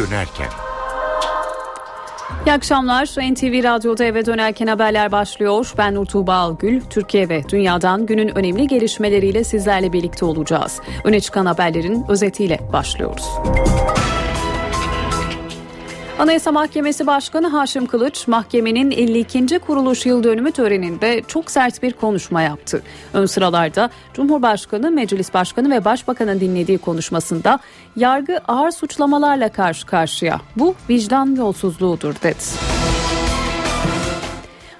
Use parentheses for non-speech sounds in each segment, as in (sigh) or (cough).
dönerken. İyi akşamlar. NTV Radyo'da eve dönerken haberler başlıyor. Ben Nur Tuğba Algül. Türkiye ve dünyadan günün önemli gelişmeleriyle sizlerle birlikte olacağız. Öne çıkan haberlerin özetiyle başlıyoruz. Anayasa Mahkemesi Başkanı Haşim Kılıç, mahkemenin 52. kuruluş yıl dönümü töreninde çok sert bir konuşma yaptı. Ön sıralarda Cumhurbaşkanı, Meclis Başkanı ve Başbakanın dinlediği konuşmasında yargı ağır suçlamalarla karşı karşıya. Bu vicdan yolsuzluğudur dedi.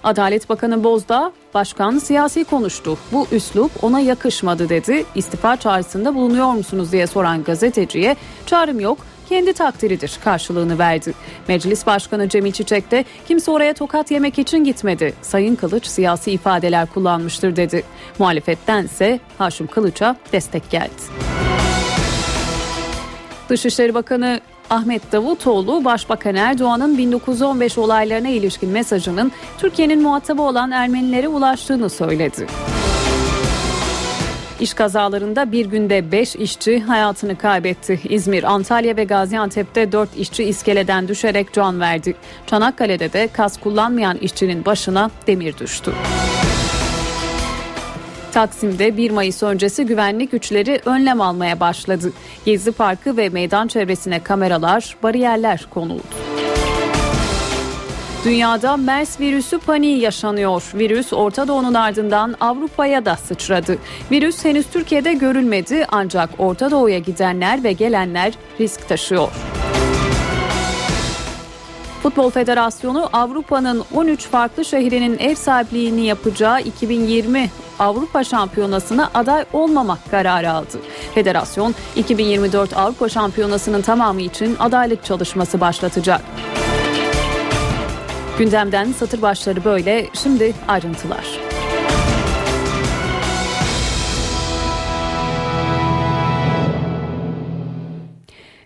Adalet Bakanı Bozdağ, başkan siyasi konuştu. Bu üslup ona yakışmadı dedi. İstifa çağrısında bulunuyor musunuz diye soran gazeteciye çağrım yok kendi takdiridir karşılığını verdi. Meclis Başkanı Cemil Çiçek de kimse oraya tokat yemek için gitmedi. Sayın Kılıç siyasi ifadeler kullanmıştır dedi. Muhalefettense Haşim Kılıç'a destek geldi. Dışişleri Bakanı Ahmet Davutoğlu, Başbakan Erdoğan'ın 1915 olaylarına ilişkin mesajının Türkiye'nin muhatabı olan Ermenilere ulaştığını söyledi. İş kazalarında bir günde 5 işçi hayatını kaybetti. İzmir, Antalya ve Gaziantep'te 4 işçi iskeleden düşerek can verdi. Çanakkale'de de kas kullanmayan işçinin başına demir düştü. Taksim'de 1 Mayıs öncesi güvenlik güçleri önlem almaya başladı. Gezi Parkı ve meydan çevresine kameralar, bariyerler konuldu. Dünyada MERS virüsü paniği yaşanıyor. Virüs Orta Doğu'nun ardından Avrupa'ya da sıçradı. Virüs henüz Türkiye'de görülmedi ancak Orta Doğu'ya gidenler ve gelenler risk taşıyor. Futbol Federasyonu Avrupa'nın 13 farklı şehrinin ev sahipliğini yapacağı 2020 Avrupa Şampiyonası'na aday olmamak kararı aldı. Federasyon 2024 Avrupa Şampiyonası'nın tamamı için adaylık çalışması başlatacak. Gündemden satır başları böyle. Şimdi ayrıntılar.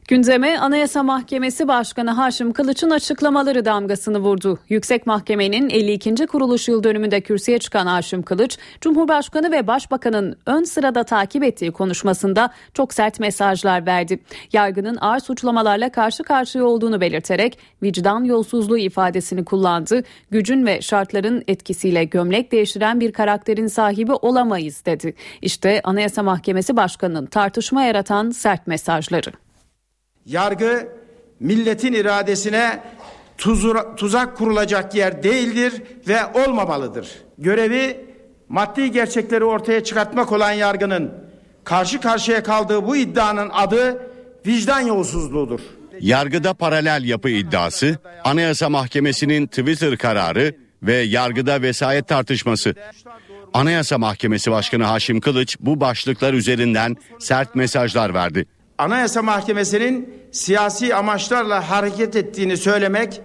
Gündeme Anayasa Mahkemesi Başkanı Haşim Kılıç'ın açıklamaları damgasını vurdu. Yüksek Mahkemenin 52. kuruluş yıl dönümünde kürsüye çıkan Haşim Kılıç, Cumhurbaşkanı ve Başbakanın ön sırada takip ettiği konuşmasında çok sert mesajlar verdi. Yargının ağır suçlamalarla karşı karşıya olduğunu belirterek vicdan yolsuzluğu ifadesini kullandı. Gücün ve şartların etkisiyle gömlek değiştiren bir karakterin sahibi olamayız dedi. İşte Anayasa Mahkemesi Başkanı'nın tartışma yaratan sert mesajları. Yargı milletin iradesine tuzak kurulacak yer değildir ve olmamalıdır. Görevi maddi gerçekleri ortaya çıkartmak olan yargının karşı karşıya kaldığı bu iddianın adı vicdan yolsuzluğudur. Yargıda paralel yapı iddiası, Anayasa Mahkemesi'nin Twitter kararı ve yargıda vesayet tartışması. Anayasa Mahkemesi Başkanı Haşim Kılıç bu başlıklar üzerinden sert mesajlar verdi. Anayasa Mahkemesi'nin siyasi amaçlarla hareket ettiğini söylemek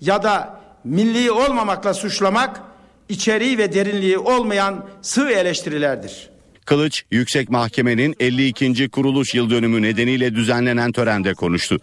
ya da milli olmamakla suçlamak içeriği ve derinliği olmayan sığ eleştirilerdir. Kılıç, Yüksek Mahkemenin 52. kuruluş yıl dönümü nedeniyle düzenlenen törende konuştu.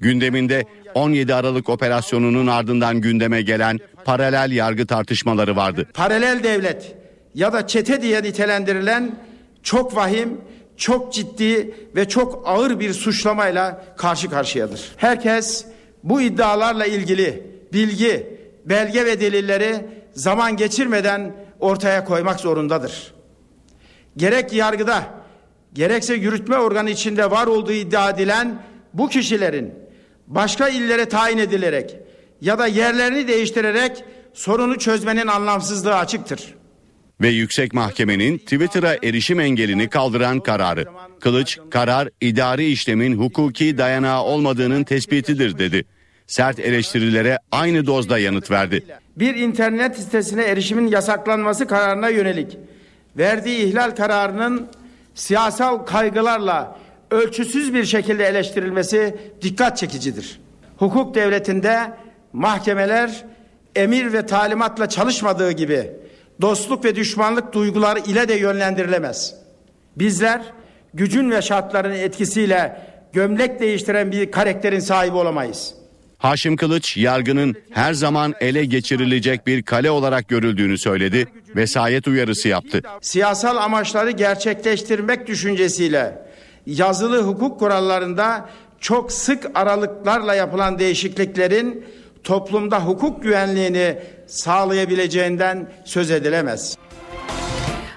Gündeminde 17 Aralık operasyonunun ardından gündeme gelen paralel yargı tartışmaları vardı. Paralel devlet ya da çete diye nitelendirilen çok vahim çok ciddi ve çok ağır bir suçlamayla karşı karşıyadır. Herkes bu iddialarla ilgili bilgi, belge ve delilleri zaman geçirmeden ortaya koymak zorundadır. Gerek yargıda, gerekse yürütme organı içinde var olduğu iddia edilen bu kişilerin başka illere tayin edilerek ya da yerlerini değiştirerek sorunu çözmenin anlamsızlığı açıktır ve Yüksek Mahkemenin Twitter'a erişim engelini kaldıran kararı. Kılıç, karar idari işlemin hukuki dayanağı olmadığının tespitidir dedi. Sert eleştirilere aynı dozda yanıt verdi. Bir internet sitesine erişimin yasaklanması kararına yönelik verdiği ihlal kararının siyasal kaygılarla ölçüsüz bir şekilde eleştirilmesi dikkat çekicidir. Hukuk devletinde mahkemeler emir ve talimatla çalışmadığı gibi dostluk ve düşmanlık duyguları ile de yönlendirilemez. Bizler gücün ve şartların etkisiyle gömlek değiştiren bir karakterin sahibi olamayız. Haşim Kılıç yargının her zaman ele geçirilecek bir kale olarak görüldüğünü söyledi, vesayet uyarısı yaptı. Siyasal amaçları gerçekleştirmek düşüncesiyle yazılı hukuk kurallarında çok sık aralıklarla yapılan değişikliklerin toplumda hukuk güvenliğini sağlayabileceğinden söz edilemez.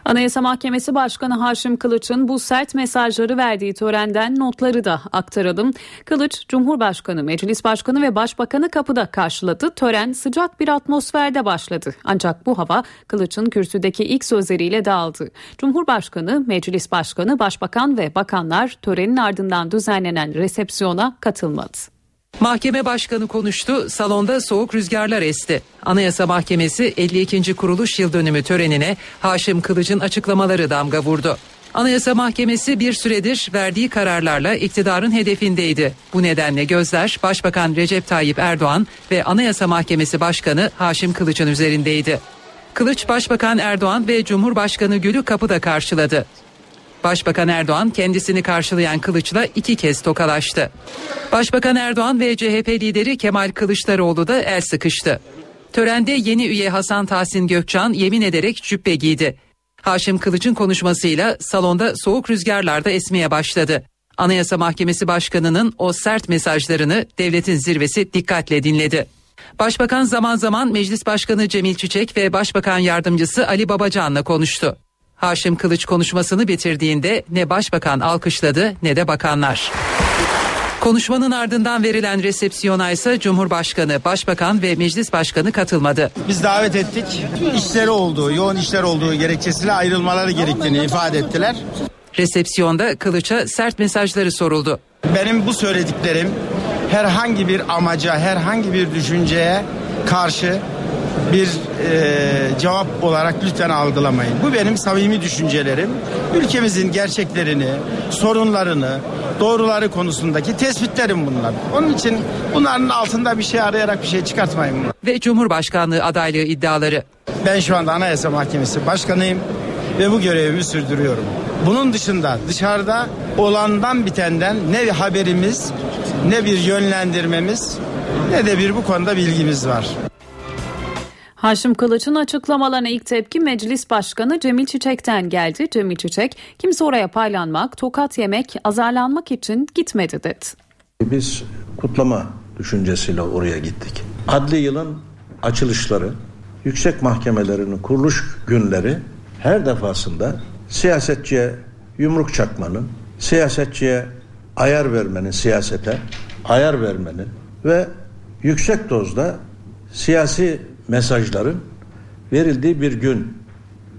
Anayasa Mahkemesi Başkanı Haşim Kılıç'ın bu sert mesajları verdiği törenden notları da aktaralım. Kılıç, Cumhurbaşkanı, Meclis Başkanı ve Başbakanı kapıda karşıladı. Tören sıcak bir atmosferde başladı. Ancak bu hava Kılıç'ın kürsüdeki ilk sözleriyle dağıldı. Cumhurbaşkanı, Meclis Başkanı, Başbakan ve bakanlar törenin ardından düzenlenen resepsiyona katılmadı. Mahkeme başkanı konuştu, salonda soğuk rüzgarlar esti. Anayasa Mahkemesi 52. kuruluş yıl dönümü törenine Haşim Kılıç'ın açıklamaları damga vurdu. Anayasa Mahkemesi bir süredir verdiği kararlarla iktidarın hedefindeydi. Bu nedenle gözler Başbakan Recep Tayyip Erdoğan ve Anayasa Mahkemesi Başkanı Haşim Kılıç'ın üzerindeydi. Kılıç Başbakan Erdoğan ve Cumhurbaşkanı Gül'ü kapıda karşıladı. Başbakan Erdoğan kendisini karşılayan Kılıç'la iki kez tokalaştı. Başbakan Erdoğan ve CHP lideri Kemal Kılıçdaroğlu da el sıkıştı. Törende yeni üye Hasan Tahsin Gökçan yemin ederek cübbe giydi. Haşim Kılıç'ın konuşmasıyla salonda soğuk rüzgarlar da esmeye başladı. Anayasa Mahkemesi Başkanı'nın o sert mesajlarını devletin zirvesi dikkatle dinledi. Başbakan zaman zaman Meclis Başkanı Cemil Çiçek ve Başbakan Yardımcısı Ali Babacan'la konuştu. Haşim Kılıç konuşmasını bitirdiğinde ne başbakan alkışladı ne de bakanlar. Konuşmanın ardından verilen resepsiyona ise Cumhurbaşkanı, Başbakan ve Meclis Başkanı katılmadı. Biz davet ettik. İşleri olduğu, yoğun işler olduğu gerekçesiyle ayrılmaları gerektiğini ifade ettiler. Resepsiyonda Kılıç'a sert mesajları soruldu. Benim bu söylediklerim herhangi bir amaca, herhangi bir düşünceye karşı bir e, cevap olarak lütfen algılamayın. Bu benim samimi düşüncelerim. Ülkemizin gerçeklerini, sorunlarını, doğruları konusundaki tespitlerim bunlar. Onun için bunların altında bir şey arayarak bir şey çıkartmayın. Ve Cumhurbaşkanlığı adaylığı iddiaları. Ben şu anda Anayasa Mahkemesi Başkanıyım ve bu görevimi sürdürüyorum. Bunun dışında dışarıda olandan bitenden ne haberimiz ne bir yönlendirmemiz ne de bir bu konuda bilgimiz var. Haşim Kılıç'ın açıklamalarına ilk tepki Meclis Başkanı Cemil Çiçek'ten geldi. Cemil Çiçek, kimse oraya paylanmak, tokat yemek, azarlanmak için gitmedi dedi. Biz kutlama düşüncesiyle oraya gittik. Adli yılın açılışları, yüksek mahkemelerinin kuruluş günleri her defasında siyasetçiye yumruk çakmanın, siyasetçiye ayar vermenin, siyasete ayar vermenin ve yüksek dozda siyasi mesajların verildiği bir gün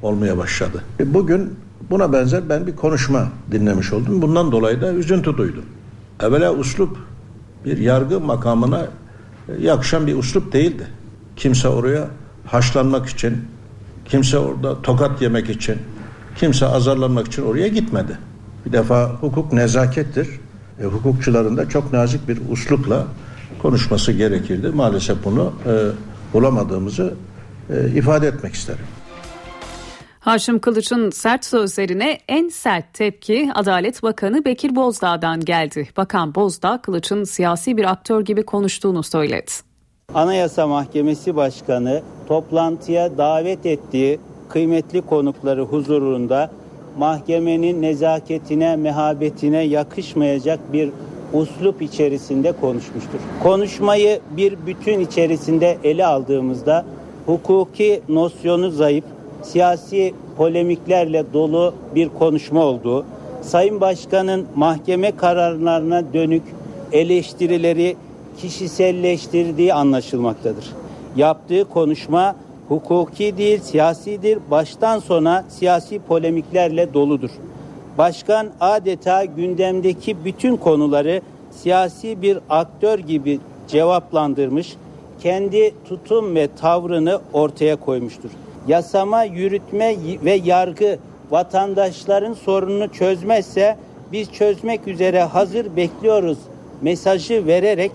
olmaya başladı. E, bugün buna benzer ben bir konuşma dinlemiş oldum. Bundan dolayı da üzüntü duydum. Evvela uslup bir yargı makamına e, yakışan bir uslup değildi. Kimse oraya haşlanmak için, kimse orada tokat yemek için, kimse azarlanmak için oraya gitmedi. Bir defa hukuk nezakettir. E, hukukçuların da çok nazik bir uslupla konuşması gerekirdi. Maalesef bunu e, bulamadığımızı e, ifade etmek isterim. Haşim Kılıç'ın sert sözlerine en sert tepki Adalet Bakanı Bekir Bozdağ'dan geldi. Bakan Bozdağ Kılıç'ın siyasi bir aktör gibi konuştuğunu söyledi. Anayasa Mahkemesi Başkanı toplantıya davet ettiği kıymetli konukları huzurunda mahkemenin nezaketine, mehabetine yakışmayacak bir uslup içerisinde konuşmuştur. Konuşmayı bir bütün içerisinde ele aldığımızda hukuki nosyonu zayıf, siyasi polemiklerle dolu bir konuşma olduğu, Sayın Başkan'ın mahkeme kararlarına dönük eleştirileri kişiselleştirdiği anlaşılmaktadır. Yaptığı konuşma hukuki değil siyasidir. Baştan sona siyasi polemiklerle doludur. Başkan adeta gündemdeki bütün konuları siyasi bir aktör gibi cevaplandırmış, kendi tutum ve tavrını ortaya koymuştur. Yasama, yürütme ve yargı vatandaşların sorununu çözmezse biz çözmek üzere hazır bekliyoruz mesajı vererek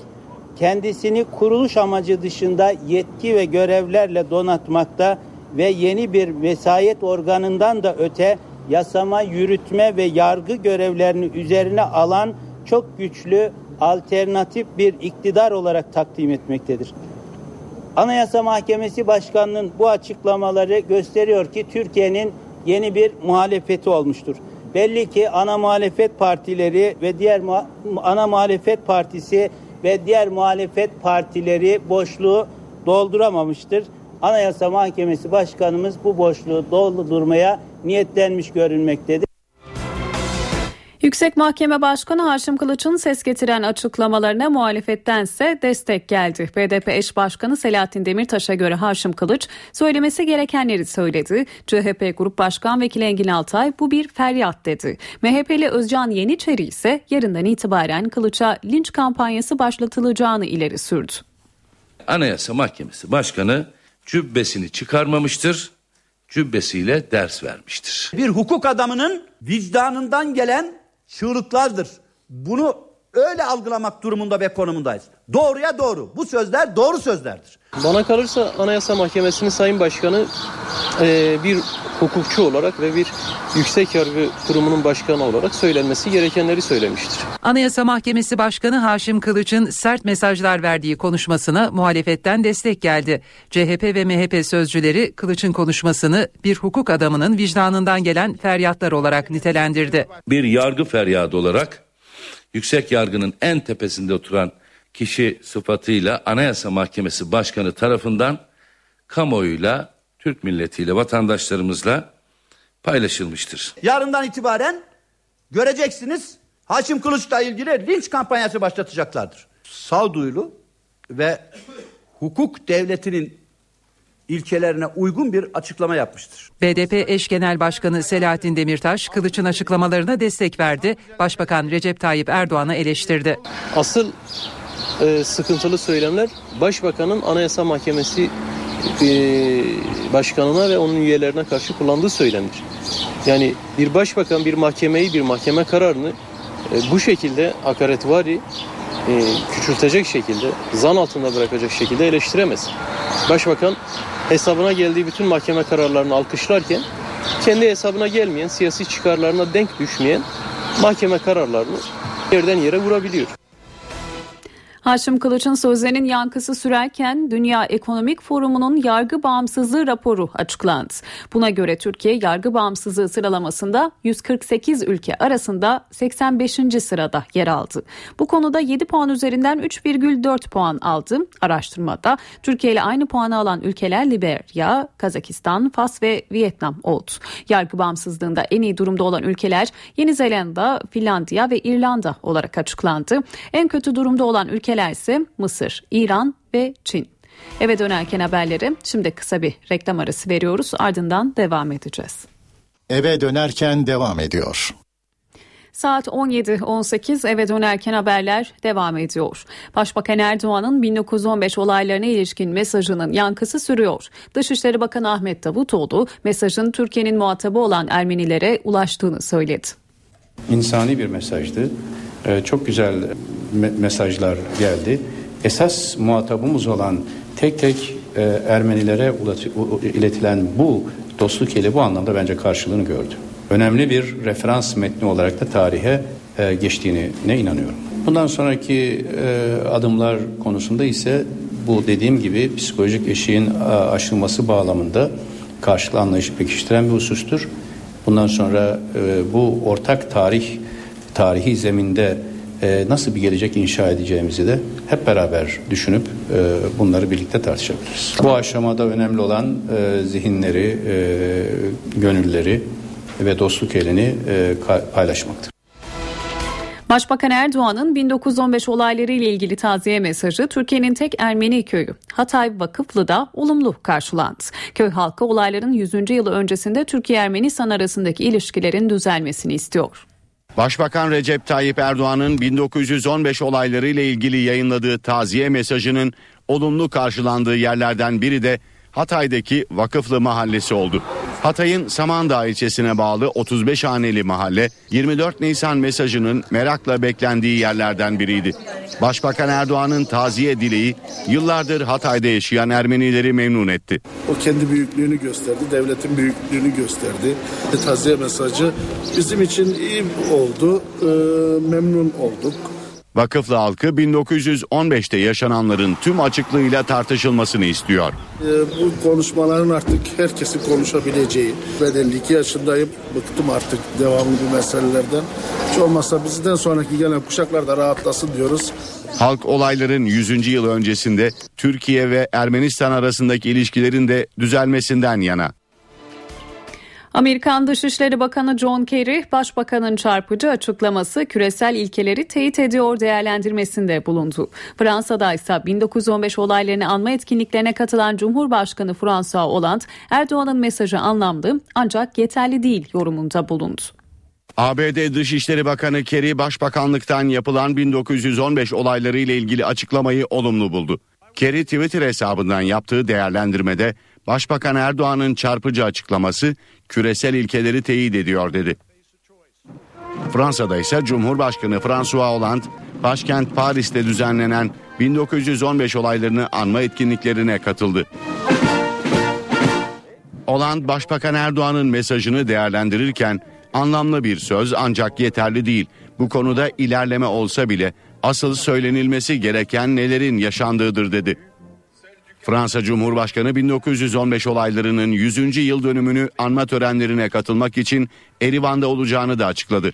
kendisini kuruluş amacı dışında yetki ve görevlerle donatmakta ve yeni bir vesayet organından da öte yasama, yürütme ve yargı görevlerini üzerine alan çok güçlü alternatif bir iktidar olarak takdim etmektedir. Anayasa Mahkemesi Başkanı'nın bu açıklamaları gösteriyor ki Türkiye'nin yeni bir muhalefeti olmuştur. Belli ki ana muhalefet partileri ve diğer ana muhalefet partisi ve diğer muhalefet partileri boşluğu dolduramamıştır. Anayasa Mahkemesi Başkanımız bu boşluğu doldurmaya niyetlenmiş görünmektedir. Yüksek Mahkeme Başkanı Haşim Kılıç'ın ses getiren açıklamalarına muhalefettense destek geldi. BDP eş başkanı Selahattin Demirtaş'a göre Haşim Kılıç söylemesi gerekenleri söyledi. CHP Grup Başkan Vekili Engin Altay bu bir feryat dedi. MHP'li Özcan Yeniçeri ise yarından itibaren Kılıç'a linç kampanyası başlatılacağını ileri sürdü. Anayasa Mahkemesi Başkanı cübbesini çıkarmamıştır, cübbesiyle ders vermiştir. Bir hukuk adamının vicdanından gelen çığlıklardır. Bunu öyle algılamak durumunda ve konumundayız. Doğruya doğru. Bu sözler doğru sözlerdir. Bana kalırsa Anayasa Mahkemesi'nin Sayın Başkanı e, bir hukukçu olarak ve bir yüksek yargı kurumunun başkanı olarak söylenmesi gerekenleri söylemiştir. Anayasa Mahkemesi Başkanı Haşim Kılıç'ın sert mesajlar verdiği konuşmasına muhalefetten destek geldi. CHP ve MHP sözcüleri Kılıç'ın konuşmasını bir hukuk adamının vicdanından gelen feryatlar olarak nitelendirdi. Bir yargı feryadı olarak yüksek yargının en tepesinde oturan kişi sıfatıyla Anayasa Mahkemesi Başkanı tarafından kamuoyuyla, Türk milletiyle, vatandaşlarımızla paylaşılmıştır. Yarından itibaren göreceksiniz Haşim Kılıç'la ilgili linç kampanyası başlatacaklardır. Sağduyulu ve hukuk devletinin ilkelerine uygun bir açıklama yapmıştır. BDP eş genel başkanı Selahattin Demirtaş Kılıç'ın açıklamalarına destek verdi. Başbakan Recep Tayyip Erdoğan'ı eleştirdi. Asıl e, sıkıntılı söylemler Başbakanın Anayasa Mahkemesi e, başkanına ve onun üyelerine karşı kullandığı söylemdir. Yani bir başbakan bir mahkemeyi bir mahkeme kararını e, bu şekilde hakaretvari e, küçültecek şekilde zan altında bırakacak şekilde eleştiremez. Başbakan hesabına geldiği bütün mahkeme kararlarını alkışlarken kendi hesabına gelmeyen siyasi çıkarlarına denk düşmeyen mahkeme kararlarını yerden yere vurabiliyor. Haşim Kılıç'ın sözlerinin yankısı sürerken Dünya Ekonomik Forumu'nun yargı bağımsızlığı raporu açıklandı. Buna göre Türkiye yargı bağımsızlığı sıralamasında 148 ülke arasında 85. sırada yer aldı. Bu konuda 7 puan üzerinden 3,4 puan aldı. Araştırmada Türkiye ile aynı puanı alan ülkeler Liberya, Kazakistan, Fas ve Vietnam oldu. Yargı bağımsızlığında en iyi durumda olan ülkeler Yeni Zelanda, Finlandiya ve İrlanda olarak açıklandı. En kötü durumda olan ülkeler ise Mısır, İran ve Çin. Eve dönerken haberleri şimdi kısa bir reklam arası veriyoruz ardından devam edeceğiz. Eve dönerken devam ediyor. Saat 17.18 eve dönerken haberler devam ediyor. Başbakan Erdoğan'ın 1915 olaylarına ilişkin mesajının yankısı sürüyor. Dışişleri Bakanı Ahmet Davutoğlu mesajın Türkiye'nin muhatabı olan Ermenilere ulaştığını söyledi. İnsani bir mesajdı. Ee, çok güzel mesajlar geldi. Esas muhatabımız olan tek tek e, Ermenilere iletilen bu dostluk eli bu anlamda bence karşılığını gördü. Önemli bir referans metni olarak da tarihe e, geçtiğine inanıyorum. Bundan sonraki e, adımlar konusunda ise bu dediğim gibi psikolojik eşiğin aşılması bağlamında karşılıklı anlayışı pekiştiren bir husustur. Bundan sonra bu ortak tarih tarihi zeminde e, nasıl bir gelecek inşa edeceğimizi de hep beraber düşünüp e, bunları birlikte tartışabiliriz. Bu aşamada önemli olan e, zihinleri, e, gönülleri ve dostluk elini e, paylaşmaktır. Başbakan Erdoğan'ın 1915 olayları ile ilgili taziye mesajı Türkiye'nin tek Ermeni köyü Hatay Vakıflı'da olumlu karşılandı. Köy halkı olayların 100. yılı öncesinde Türkiye-Ermenistan arasındaki ilişkilerin düzelmesini istiyor. Başbakan Recep Tayyip Erdoğan'ın 1915 olayları ile ilgili yayınladığı taziye mesajının olumlu karşılandığı yerlerden biri de Hatay'daki Vakıflı Mahallesi oldu. Hatay'ın Samandağ ilçesine bağlı 35 haneli mahalle 24 Nisan mesajının merakla beklendiği yerlerden biriydi. Başbakan Erdoğan'ın taziye dileği yıllardır Hatay'da yaşayan Ermenileri memnun etti. O kendi büyüklüğünü gösterdi, devletin büyüklüğünü gösterdi. Taziye mesajı bizim için iyi oldu, memnun olduk. Vakıflı halkı 1915'te yaşananların tüm açıklığıyla tartışılmasını istiyor. Ee, bu konuşmaların artık herkesin konuşabileceği. Ben 52 yaşındayım. Bıktım artık devamlı bu meselelerden. Hiç olmazsa bizden sonraki gelen kuşaklar da rahatlasın diyoruz. Halk olayların 100. yıl öncesinde Türkiye ve Ermenistan arasındaki ilişkilerin de düzelmesinden yana. Amerikan Dışişleri Bakanı John Kerry, Başbakanın çarpıcı açıklaması küresel ilkeleri teyit ediyor değerlendirmesinde bulundu. Fransa'da ise 1915 olaylarını anma etkinliklerine katılan Cumhurbaşkanı François Hollande, Erdoğan'ın mesajı anlamlı ancak yeterli değil yorumunda bulundu. ABD Dışişleri Bakanı Kerry Başbakanlıktan yapılan 1915 olayları ile ilgili açıklamayı olumlu buldu. Kerry Twitter hesabından yaptığı değerlendirmede Başbakan Erdoğan'ın çarpıcı açıklaması küresel ilkeleri teyit ediyor dedi. Fransa'da ise Cumhurbaşkanı François Hollande başkent Paris'te düzenlenen 1915 olaylarını anma etkinliklerine katıldı. Hollande Başbakan Erdoğan'ın mesajını değerlendirirken anlamlı bir söz ancak yeterli değil. Bu konuda ilerleme olsa bile asıl söylenilmesi gereken nelerin yaşandığıdır dedi. Fransa Cumhurbaşkanı 1915 olaylarının 100. yıl dönümünü anma törenlerine katılmak için Erivan'da olacağını da açıkladı.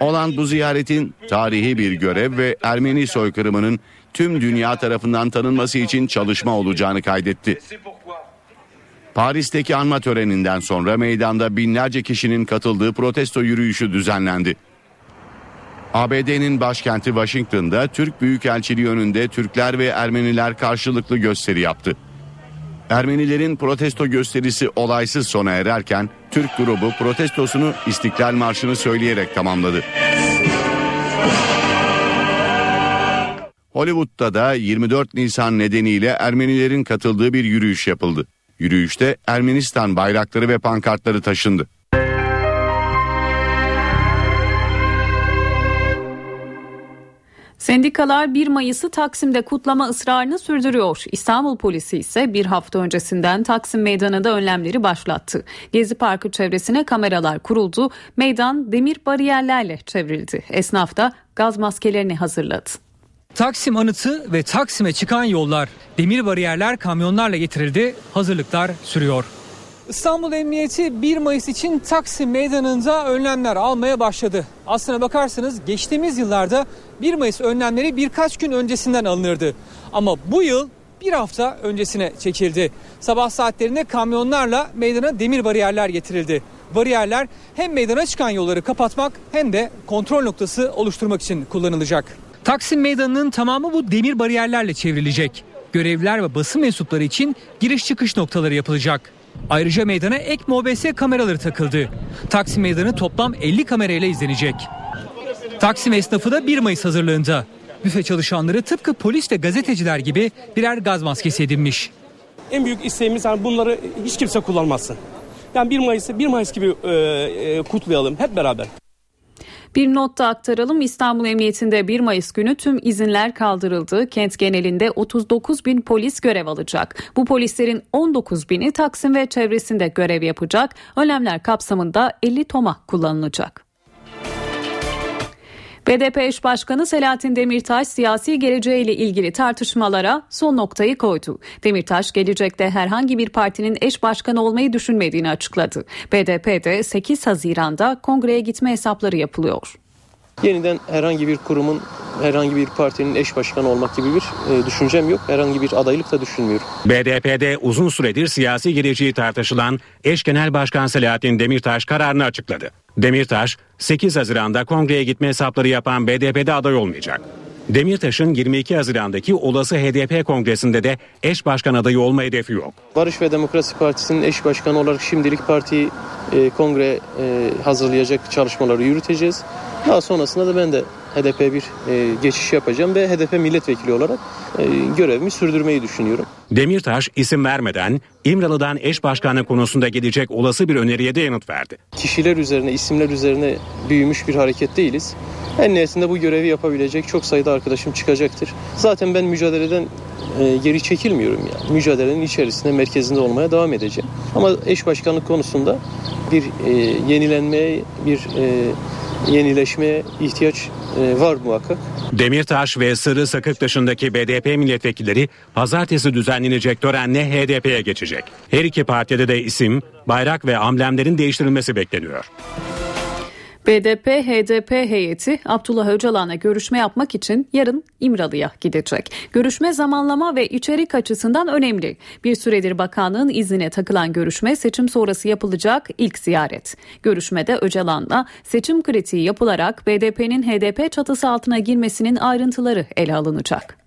Olan bu ziyaretin tarihi bir görev ve Ermeni soykırımının tüm dünya tarafından tanınması için çalışma olacağını kaydetti. Paris'teki anma töreninden sonra meydanda binlerce kişinin katıldığı protesto yürüyüşü düzenlendi. ABD'nin başkenti Washington'da Türk Büyükelçiliği önünde Türkler ve Ermeniler karşılıklı gösteri yaptı. Ermenilerin protesto gösterisi olaysız sona ererken Türk grubu protestosunu İstiklal Marşı'nı söyleyerek tamamladı. Hollywood'da da 24 Nisan nedeniyle Ermenilerin katıldığı bir yürüyüş yapıldı. Yürüyüşte Ermenistan bayrakları ve pankartları taşındı. Sendikalar 1 Mayıs'ı Taksim'de kutlama ısrarını sürdürüyor. İstanbul polisi ise bir hafta öncesinden Taksim Meydanı'nda önlemleri başlattı. Gezi Parkı çevresine kameralar kuruldu. Meydan demir bariyerlerle çevrildi. Esnaf da gaz maskelerini hazırladı. Taksim anıtı ve Taksim'e çıkan yollar, demir bariyerler kamyonlarla getirildi. Hazırlıklar sürüyor. İstanbul Emniyeti 1 Mayıs için Taksim Meydanı'nda önlemler almaya başladı. Aslına bakarsanız geçtiğimiz yıllarda 1 Mayıs önlemleri birkaç gün öncesinden alınırdı. Ama bu yıl bir hafta öncesine çekildi. Sabah saatlerinde kamyonlarla meydana demir bariyerler getirildi. Bariyerler hem meydana çıkan yolları kapatmak hem de kontrol noktası oluşturmak için kullanılacak. Taksim Meydanı'nın tamamı bu demir bariyerlerle çevrilecek. Görevliler ve basın mensupları için giriş çıkış noktaları yapılacak. Ayrıca meydana ek MOBS kameraları takıldı. Taksim Meydanı toplam 50 kamerayla izlenecek. Taksim esnafı da 1 Mayıs hazırlığında. Büfe çalışanları tıpkı polis ve gazeteciler gibi birer gaz maskesi edinmiş. En büyük isteğimiz yani bunları hiç kimse kullanmasın. Yani 1 Mayıs'ı 1 Mayıs gibi e, e, kutlayalım hep beraber. Bir not da aktaralım İstanbul Emniyetinde 1 Mayıs günü tüm izinler kaldırıldı. Kent genelinde 39 bin polis görev alacak. Bu polislerin 19 bini Taksim ve çevresinde görev yapacak. Önlemler kapsamında 50 toma kullanılacak. BDP eş başkanı Selahattin Demirtaş siyasi geleceğiyle ilgili tartışmalara son noktayı koydu. Demirtaş gelecekte herhangi bir partinin eş başkanı olmayı düşünmediğini açıkladı. BDP'de 8 Haziran'da kongreye gitme hesapları yapılıyor. Yeniden herhangi bir kurumun, herhangi bir partinin eş başkanı olmak gibi bir e, düşüncem yok. Herhangi bir adaylık da düşünmüyorum. BDP'de uzun süredir siyasi geleceği tartışılan eş genel başkan Selahattin Demirtaş kararını açıkladı. Demirtaş 8 Haziran'da kongreye gitme hesapları yapan BDP'de aday olmayacak. Demirtaş'ın 22 Haziran'daki olası HDP kongresinde de eş başkan adayı olma hedefi yok. Barış ve Demokrasi Partisi'nin eş başkanı olarak şimdilik parti e, kongre e, hazırlayacak çalışmaları yürüteceğiz. Daha sonrasında da ben de HDP bir e, geçiş yapacağım ve HDP milletvekili olarak e, görevimi sürdürmeyi düşünüyorum. Demirtaş isim vermeden İmralı'dan eş başkanlık konusunda gelecek olası bir öneriye de yanıt verdi. Kişiler üzerine, isimler üzerine büyümüş bir hareket değiliz. En nihayetinde bu görevi yapabilecek çok sayıda arkadaşım çıkacaktır. Zaten ben mücadeleden e, geri çekilmiyorum yani. Mücadelenin içerisinde, merkezinde olmaya devam edeceğim. Ama eş başkanlık konusunda bir e, yenilenmeye, bir e, yenileşmeye ihtiyaç e, var muhakkak. Demirtaş ve Sırrı Sakık dışındaki BDP milletvekilleri pazartesi düzenlenecek törenle HDP'ye geçecek. Her iki partide de isim, bayrak ve amblemlerin değiştirilmesi bekleniyor. BDP-HDP heyeti Abdullah Öcalan'la görüşme yapmak için yarın İmralı'ya gidecek. Görüşme zamanlama ve içerik açısından önemli. Bir süredir bakanlığın iznine takılan görüşme seçim sonrası yapılacak ilk ziyaret. Görüşmede Öcalan'la seçim kritiği yapılarak BDP'nin HDP çatısı altına girmesinin ayrıntıları ele alınacak.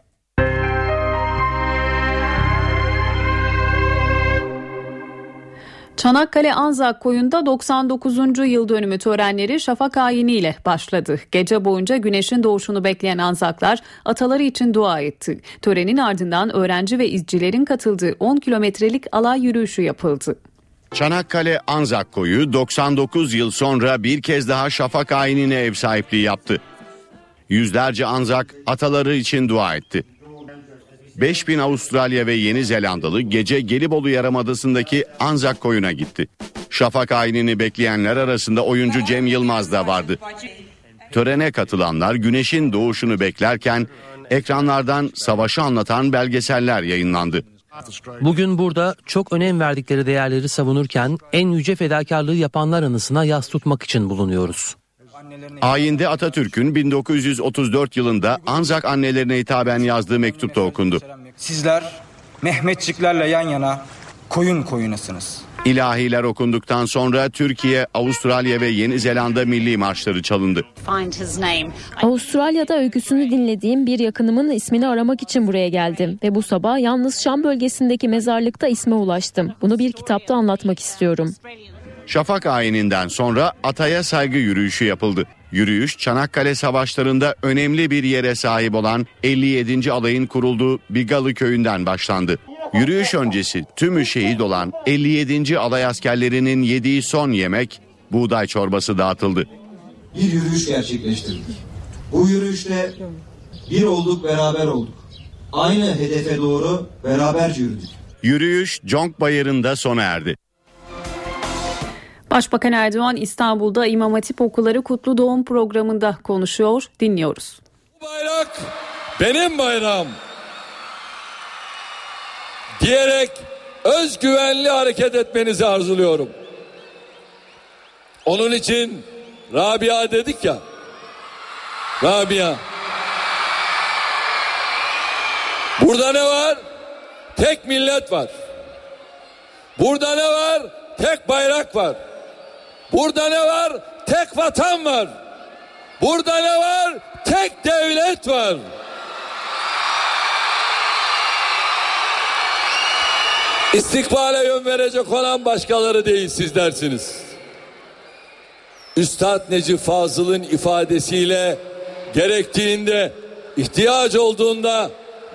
Çanakkale Anzak Koyu'nda 99. yıl dönümü törenleri şafak ayiniyle başladı. Gece boyunca güneşin doğuşunu bekleyen Anzaklar ataları için dua etti. Törenin ardından öğrenci ve izcilerin katıldığı 10 kilometrelik alay yürüyüşü yapıldı. Çanakkale Anzak Koyu 99 yıl sonra bir kez daha şafak ayinine ev sahipliği yaptı. Yüzlerce Anzak ataları için dua etti. 5000 Avustralya ve Yeni Zelandalı gece Gelibolu Yarımadası'ndaki Anzak koyuna gitti. Şafak ayinini bekleyenler arasında oyuncu Cem Yılmaz da vardı. Törene katılanlar güneşin doğuşunu beklerken ekranlardan savaşı anlatan belgeseller yayınlandı. Bugün burada çok önem verdikleri değerleri savunurken en yüce fedakarlığı yapanlar anısına yas tutmak için bulunuyoruz. Ayinde Atatürk'ün 1934 yılında Anzak annelerine hitaben yazdığı mektupta okundu. Sizler Mehmetçiklerle yan yana koyun koyunasınız. İlahiler okunduktan sonra Türkiye, Avustralya ve Yeni Zelanda milli marşları çalındı. Avustralya'da öyküsünü dinlediğim bir yakınımın ismini aramak için buraya geldim ve bu sabah yalnız Şam bölgesindeki mezarlıkta isme ulaştım. Bunu bir kitapta anlatmak istiyorum. Şafak ayininden sonra ataya saygı yürüyüşü yapıldı. Yürüyüş Çanakkale Savaşları'nda önemli bir yere sahip olan 57. alayın kurulduğu Bigalı köyünden başlandı. Yürüyüş öncesi tümü şehit olan 57. alay askerlerinin yediği son yemek buğday çorbası dağıtıldı. Bir yürüyüş gerçekleştirdik. Bu yürüyüşte bir olduk beraber olduk. Aynı hedefe doğru beraberce yürüdük. Yürüyüş Conk Bayırı'nda sona erdi. Başbakan Erdoğan İstanbul'da İmam Hatip Okulları Kutlu Doğum programında konuşuyor. Dinliyoruz. Bu bayrak benim bayrağım diyerek özgüvenli hareket etmenizi arzuluyorum. Onun için Rabia dedik ya. Rabia. Burada ne var? Tek millet var. Burada ne var? Tek bayrak var. Burada ne var? Tek vatan var. Burada ne var? Tek devlet var. İstikbale yön verecek olan başkaları değil sizlersiniz. Üstad Necip Fazıl'ın ifadesiyle gerektiğinde ihtiyaç olduğunda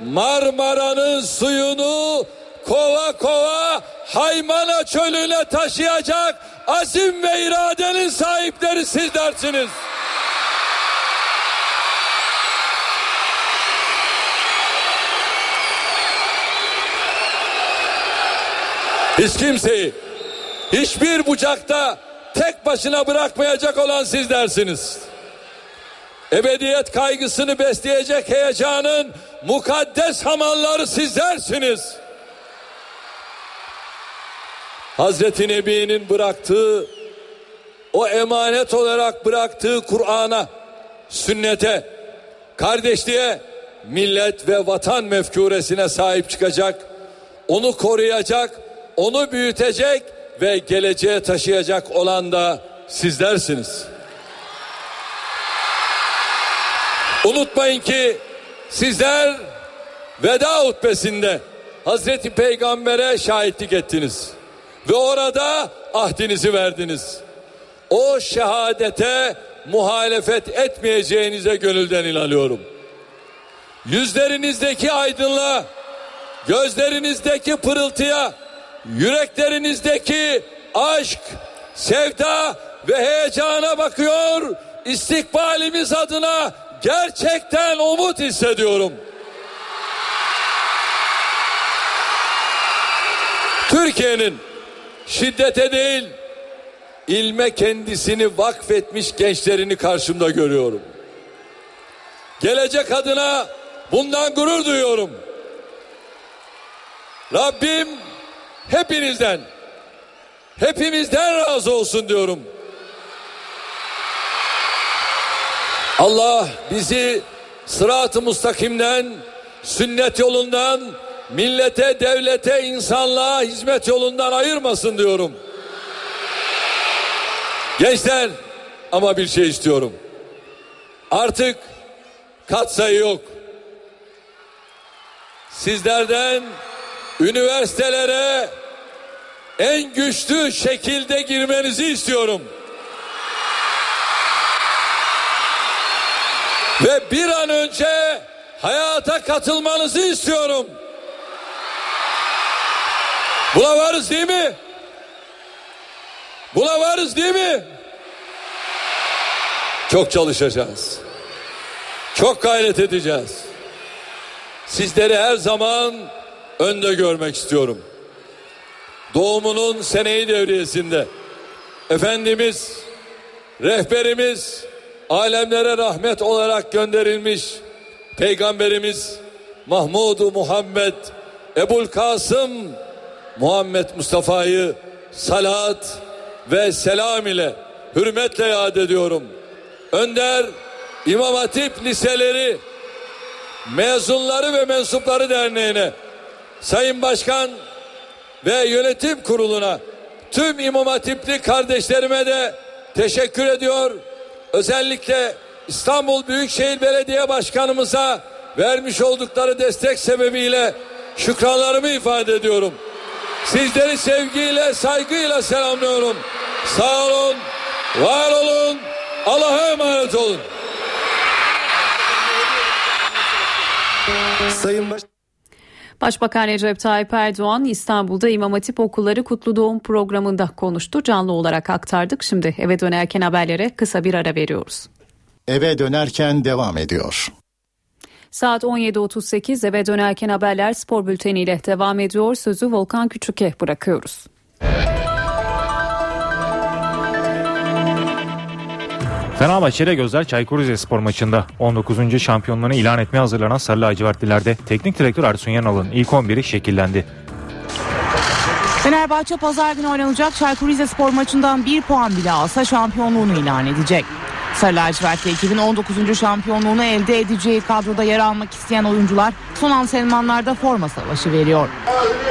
Marmara'nın suyunu kova kova Haymana çölüne taşıyacak azim ve iradenin sahipleri sizlersiniz. Hiç kimseyi hiçbir bucakta tek başına bırakmayacak olan sizlersiniz. Ebediyet kaygısını besleyecek heyecanın mukaddes hamalları sizlersiniz. Hazreti Nebi'nin bıraktığı o emanet olarak bıraktığı Kur'an'a, sünnete, kardeşliğe, millet ve vatan mefkuresine sahip çıkacak, onu koruyacak, onu büyütecek ve geleceğe taşıyacak olan da sizlersiniz. Unutmayın ki sizler veda hutbesinde Hazreti Peygamber'e şahitlik ettiniz ve orada ahdinizi verdiniz. O şehadete muhalefet etmeyeceğinize gönülden inanıyorum. Yüzlerinizdeki aydınlığa, gözlerinizdeki pırıltıya, yüreklerinizdeki aşk, sevda ve heyecana bakıyor. İstikbalimiz adına gerçekten umut hissediyorum. Türkiye'nin şiddete değil ilme kendisini vakfetmiş gençlerini karşımda görüyorum. gelecek adına bundan gurur duyuyorum. Rabbim hepinizden hepimizden razı olsun diyorum. Allah bizi sırat-ı mustakimden, sünnet yolundan, millete, devlete, insanlığa hizmet yolundan ayırmasın diyorum. Gençler ama bir şey istiyorum. Artık katsayı yok. Sizlerden üniversitelere en güçlü şekilde girmenizi istiyorum. Ve bir an önce hayata katılmanızı istiyorum. Buna varız değil mi? Buna varız değil mi? Çok çalışacağız. Çok gayret edeceğiz. Sizleri her zaman önde görmek istiyorum. Doğumunun seneyi devriyesinde Efendimiz, rehberimiz, alemlere rahmet olarak gönderilmiş Peygamberimiz Mahmudu Muhammed Ebul Kasım Muhammed Mustafa'yı salat ve selam ile hürmetle yad ediyorum. Önder İmam Hatip liseleri mezunları ve mensupları derneğine Sayın Başkan ve yönetim kuruluna tüm İmam Hatipli kardeşlerime de teşekkür ediyor. Özellikle İstanbul Büyükşehir Belediye Başkanımıza vermiş oldukları destek sebebiyle şükranlarımı ifade ediyorum. Sizleri sevgiyle, saygıyla selamlıyorum. Sağ olun, var olun, Allah'a emanet olun. Sayın Baş Başbakan Recep Tayyip Erdoğan İstanbul'da İmam Hatip Okulları Kutlu Doğum programında konuştu. Canlı olarak aktardık. Şimdi eve dönerken haberlere kısa bir ara veriyoruz. Eve dönerken devam ediyor. Saat 17.38 eve dönerken haberler spor bülteniyle devam ediyor. Sözü Volkan Küçük'e bırakıyoruz. Fenerbahçe'de gözler Çaykur Rizespor maçında 19. şampiyonluğunu ilan etmeye hazırlanan Sarı Lacivertlilerde teknik direktör Ersun Yanal'ın ilk 11'i şekillendi. Fenerbahçe pazar günü oynanacak Çaykur Rizespor maçından bir puan bile alsa şampiyonluğunu ilan edecek. Sarı lacivertli ekibin 19. şampiyonluğunu elde edeceği kadroda yer almak isteyen oyuncular son antrenmanlarda forma savaşı veriyor.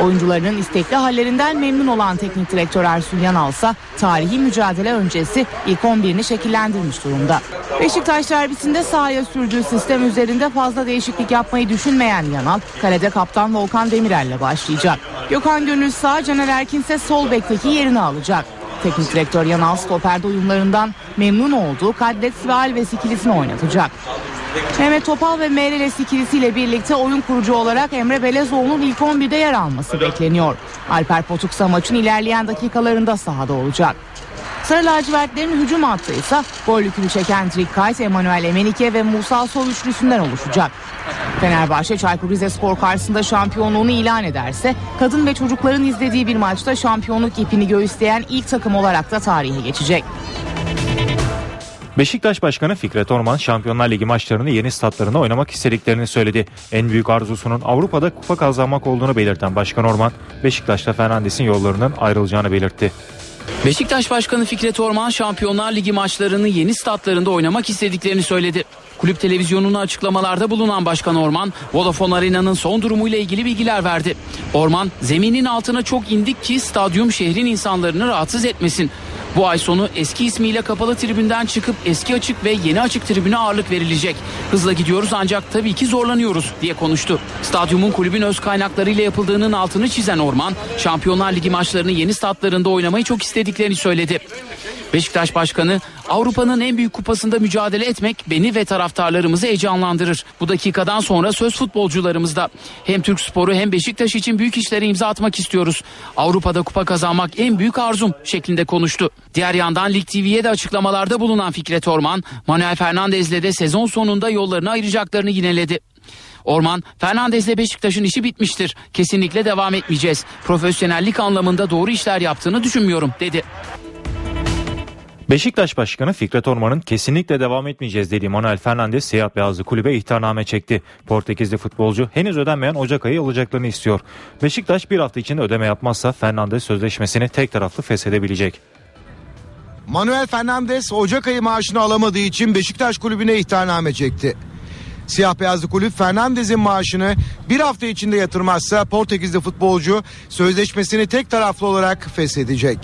Oyuncularının istekli hallerinden memnun olan teknik direktör Ersun Yanal ise tarihi mücadele öncesi ilk 11'ini şekillendirmiş durumda. Beşiktaş derbisinde sahaya sürdüğü sistem üzerinde fazla değişiklik yapmayı düşünmeyen Yanal, kalede kaptan Volkan Demirel'le başlayacak. Gökhan Gönül sağ, Caner Erkin ise sol bekteki yerini alacak. Teknik direktör Yanal stoperde uyumlarından memnun olduğu Kadlet ve Alves oynatacak. Mehmet Topal ve Meireles ikilisiyle birlikte oyun kurucu olarak Emre Belezoğlu'nun ilk 11'de yer alması bekleniyor. Alper Potuksa maçın ilerleyen dakikalarında sahada olacak. Sarı lacivertlerin hücum hattı ise gol yükünü çeken Drikkayt, Emanuel Emenike ve Musa Sol üçlüsünden oluşacak. Fenerbahçe Çaykur Rizespor karşısında şampiyonluğunu ilan ederse kadın ve çocukların izlediği bir maçta şampiyonluk ipini göğüsleyen ilk takım olarak da tarihe geçecek. Beşiktaş Başkanı Fikret Orman Şampiyonlar Ligi maçlarını yeni statlarında oynamak istediklerini söyledi. En büyük arzusunun Avrupa'da kupa kazanmak olduğunu belirten Başkan Orman, Beşiktaş'ta Fernandes'in yollarının ayrılacağını belirtti. Beşiktaş Başkanı Fikret Orman Şampiyonlar Ligi maçlarını yeni statlarında oynamak istediklerini söyledi. Kulüp televizyonuna açıklamalarda bulunan Başkan Orman, Vodafone Arena'nın son durumuyla ilgili bilgiler verdi. Orman, zeminin altına çok indik ki stadyum şehrin insanlarını rahatsız etmesin. Bu ay sonu eski ismiyle kapalı tribünden çıkıp eski açık ve yeni açık tribüne ağırlık verilecek. Hızla gidiyoruz ancak tabii ki zorlanıyoruz diye konuştu. Stadyumun kulübün öz kaynaklarıyla yapıldığının altını çizen Orman, Şampiyonlar Ligi maçlarını yeni statlarında oynamayı çok istediklerini söyledi. Beşiktaş Başkanı Avrupa'nın en büyük kupasında mücadele etmek beni ve taraftarlarımızı heyecanlandırır. Bu dakikadan sonra söz futbolcularımızda. Hem Türk sporu hem Beşiktaş için büyük işlere imza atmak istiyoruz. Avrupa'da kupa kazanmak en büyük arzum şeklinde konuştu. Diğer yandan Lig TV'ye de açıklamalarda bulunan Fikret Orman, Manuel Fernandez'le de sezon sonunda yollarını ayıracaklarını yineledi. Orman, Fernandez'le Beşiktaş'ın işi bitmiştir. Kesinlikle devam etmeyeceğiz. Profesyonellik anlamında doğru işler yaptığını düşünmüyorum dedi. Beşiktaş Başkanı Fikret Orman'ın kesinlikle devam etmeyeceğiz dediği Manuel Fernandes siyah beyazlı kulübe ihtarname çekti. Portekizli futbolcu henüz ödenmeyen Ocak ayı olacaklarını istiyor. Beşiktaş bir hafta içinde ödeme yapmazsa Fernandes sözleşmesini tek taraflı feshedebilecek. Manuel Fernandes Ocak ayı maaşını alamadığı için Beşiktaş kulübüne ihtarname çekti. Siyah beyazlı kulüp Fernandez'in maaşını bir hafta içinde yatırmazsa Portekizli futbolcu sözleşmesini tek taraflı olarak feshedecek.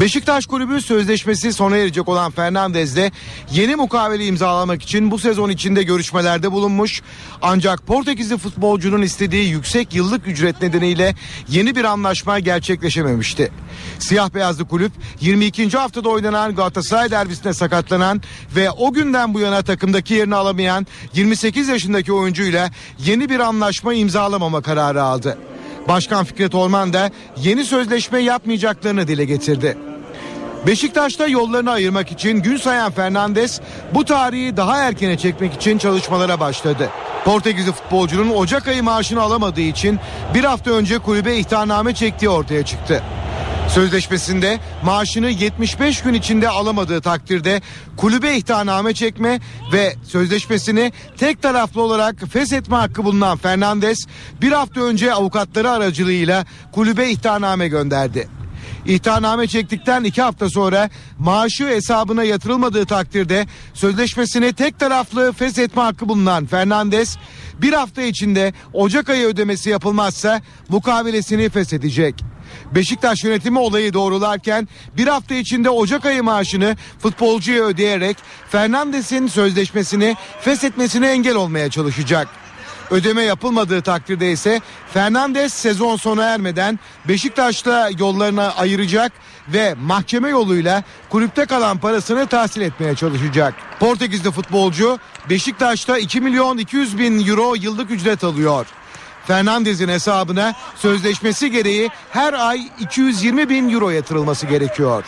Beşiktaş kulübü sözleşmesi sona erecek olan Fernandez'le yeni mukavele imzalamak için bu sezon içinde görüşmelerde bulunmuş. Ancak Portekizli futbolcunun istediği yüksek yıllık ücret nedeniyle yeni bir anlaşma gerçekleşememişti. Siyah beyazlı kulüp 22. haftada oynanan Galatasaray derbisine sakatlanan ve o günden bu yana takımdaki yerini alamayan 28 yaşındaki oyuncuyla yeni bir anlaşma imzalamama kararı aldı. Başkan Fikret Orman da yeni sözleşme yapmayacaklarını dile getirdi. Beşiktaş'ta yollarını ayırmak için gün sayan Fernandes bu tarihi daha erkene çekmek için çalışmalara başladı. Portekizli futbolcunun Ocak ayı maaşını alamadığı için bir hafta önce kulübe ihtarname çektiği ortaya çıktı. Sözleşmesinde maaşını 75 gün içinde alamadığı takdirde kulübe ihtarname çekme ve sözleşmesini tek taraflı olarak feshetme hakkı bulunan Fernandes bir hafta önce avukatları aracılığıyla kulübe ihtarname gönderdi. İhtarname çektikten iki hafta sonra maaşı hesabına yatırılmadığı takdirde sözleşmesini tek taraflı feshetme hakkı bulunan Fernandes bir hafta içinde Ocak ayı ödemesi yapılmazsa mukavelesini feshedecek. Beşiktaş yönetimi olayı doğrularken bir hafta içinde Ocak ayı maaşını futbolcuya ödeyerek Fernandes'in sözleşmesini feshetmesine engel olmaya çalışacak. Ödeme yapılmadığı takdirde ise Fernandes sezon sona ermeden Beşiktaş'la yollarına ayıracak ve mahkeme yoluyla kulüpte kalan parasını tahsil etmeye çalışacak. Portekizli futbolcu Beşiktaş'ta 2 milyon 200 bin euro yıllık ücret alıyor. Fernandez'in hesabına sözleşmesi gereği her ay 220 bin euro yatırılması gerekiyor.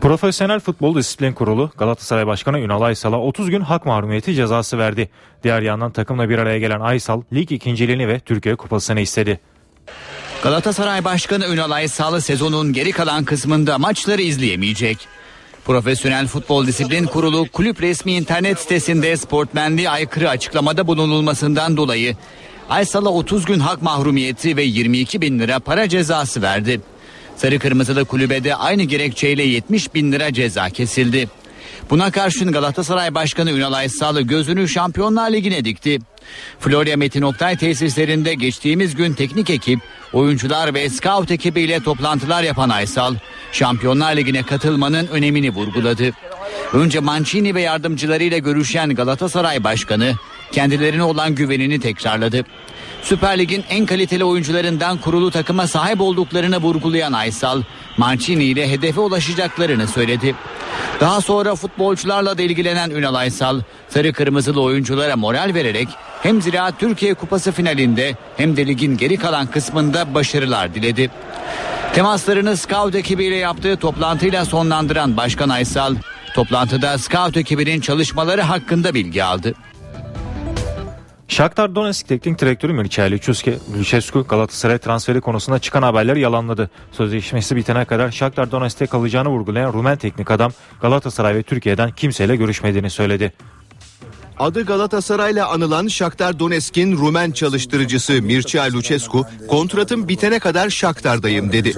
Profesyonel Futbol Disiplin Kurulu Galatasaray Başkanı Ünal Aysal'a 30 gün hak mahrumiyeti cezası verdi. Diğer yandan takımla bir araya gelen Aysal lig ikinciliğini ve Türkiye kupasını istedi. Galatasaray Başkanı Ünal Aysal sezonun geri kalan kısmında maçları izleyemeyecek. Profesyonel Futbol Disiplin Kurulu kulüp resmi internet sitesinde sportmenliğe aykırı açıklamada bulunulmasından dolayı Aysal'a 30 gün hak mahrumiyeti ve 22 bin lira para cezası verdi. Sarı Kırmızılı kulübede aynı gerekçeyle 70 bin lira ceza kesildi. Buna karşın Galatasaray Başkanı Ünal Aysal gözünü Şampiyonlar Ligi'ne dikti. Florya Metin Oktay tesislerinde geçtiğimiz gün teknik ekip, oyuncular ve scout ekibiyle toplantılar yapan Aysal, Şampiyonlar Ligi'ne katılmanın önemini vurguladı. Önce Mancini ve yardımcılarıyla görüşen Galatasaray Başkanı, kendilerine olan güvenini tekrarladı. Süper Lig'in en kaliteli oyuncularından kurulu takıma sahip olduklarını vurgulayan Aysal, Mancini ile hedefe ulaşacaklarını söyledi. Daha sonra futbolcularla da ilgilenen Ünal Aysal, sarı kırmızılı oyunculara moral vererek hem Ziraat Türkiye Kupası finalinde hem de ligin geri kalan kısmında başarılar diledi. Temaslarını scout ekibiyle yaptığı toplantıyla sonlandıran Başkan Aysal, toplantıda scout ekibinin çalışmaları hakkında bilgi aldı. Shakhtar Donetsk Teknik Direktörü Mircea Lucescu Galatasaray transferi konusunda çıkan haberleri yalanladı. Sözleşmesi bitene kadar Shakhtar Donetsk'te kalacağını vurgulayan Rumen teknik adam Galatasaray ve Türkiye'den kimseyle görüşmediğini söyledi. Adı Galatasaray'la anılan Shakhtar Donetsk'in Rumen çalıştırıcısı Mircea Lucescu kontratım bitene kadar Shakhtar'dayım dedi.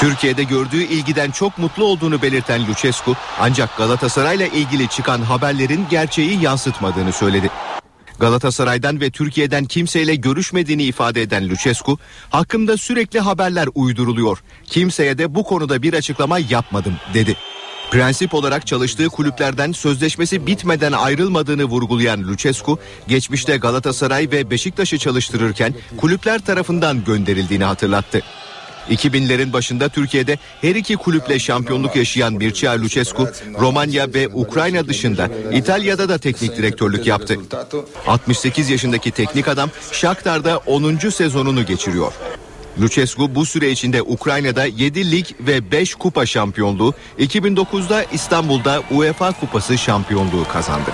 Türkiye'de gördüğü ilgiden çok mutlu olduğunu belirten Lucescu ancak Galatasaray'la ilgili çıkan haberlerin gerçeği yansıtmadığını söyledi. Galatasaray'dan ve Türkiye'den kimseyle görüşmediğini ifade eden Lucescu, hakkımda sürekli haberler uyduruluyor. Kimseye de bu konuda bir açıklama yapmadım dedi. Prensip olarak çalıştığı kulüplerden sözleşmesi bitmeden ayrılmadığını vurgulayan Lucescu, geçmişte Galatasaray ve Beşiktaş'ı çalıştırırken kulüpler tarafından gönderildiğini hatırlattı. 2000'lerin başında Türkiye'de her iki kulüple şampiyonluk yaşayan Mircea Lucescu, Romanya ve Ukrayna dışında İtalya'da da teknik direktörlük yaptı. 68 yaşındaki teknik adam Shakhtar'da 10. sezonunu geçiriyor. Lucescu bu süre içinde Ukrayna'da 7 lig ve 5 kupa şampiyonluğu, 2009'da İstanbul'da UEFA Kupası şampiyonluğu kazandı.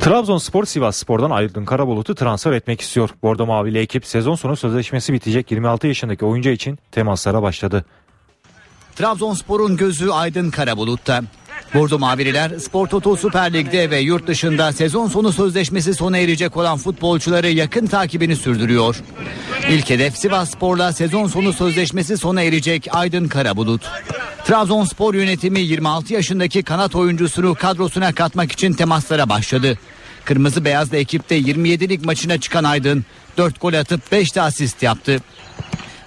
Trabzonspor Sivas Spor'dan Aydın Karabulut'u transfer etmek istiyor. Bordo Mavili ekip sezon sonu sözleşmesi bitecek 26 yaşındaki oyuncu için temaslara başladı. Trabzonspor'un gözü Aydın Karabulut'ta. Bordo Mavililer Spor Toto Süper Lig'de ve yurt dışında sezon sonu sözleşmesi sona erecek olan futbolcuları yakın takibini sürdürüyor. İlk hedef Sivas Spor'la sezon sonu sözleşmesi sona erecek Aydın Karabulut. Trabzonspor yönetimi 26 yaşındaki kanat oyuncusunu kadrosuna katmak için temaslara başladı. Kırmızı Beyazlı ekipte 27'lik maçına çıkan Aydın 4 gol atıp 5 de asist yaptı.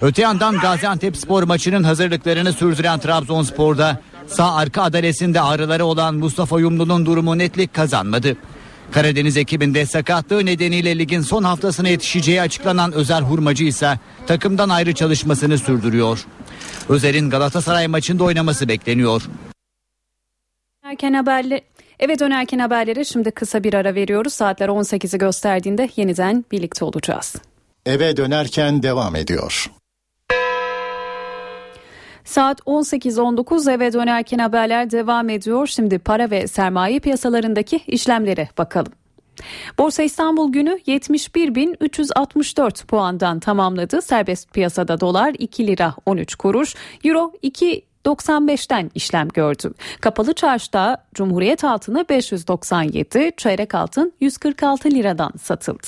Öte yandan Gaziantep spor maçının hazırlıklarını sürdüren Trabzonspor'da sağ arka adalesinde ağrıları olan Mustafa Yumlu'nun durumu netlik kazanmadı. Karadeniz ekibinde sakatlığı nedeniyle ligin son haftasına yetişeceği açıklanan Özer Hurmacı ise takımdan ayrı çalışmasını sürdürüyor. Özer'in Galatasaray maçında oynaması bekleniyor. Erken haberle Eve dönerken haberlere şimdi kısa bir ara veriyoruz. Saatler 18'i gösterdiğinde yeniden birlikte olacağız. Eve dönerken devam ediyor. Saat 18.19 eve dönerken haberler devam ediyor. Şimdi para ve sermaye piyasalarındaki işlemlere bakalım. Borsa İstanbul günü 71.364 puandan tamamladı. Serbest piyasada dolar 2 lira 13 kuruş, euro 2 95'ten işlem gördü. Kapalı çarşıda Cumhuriyet altını 597, çeyrek altın 146 liradan satıldı.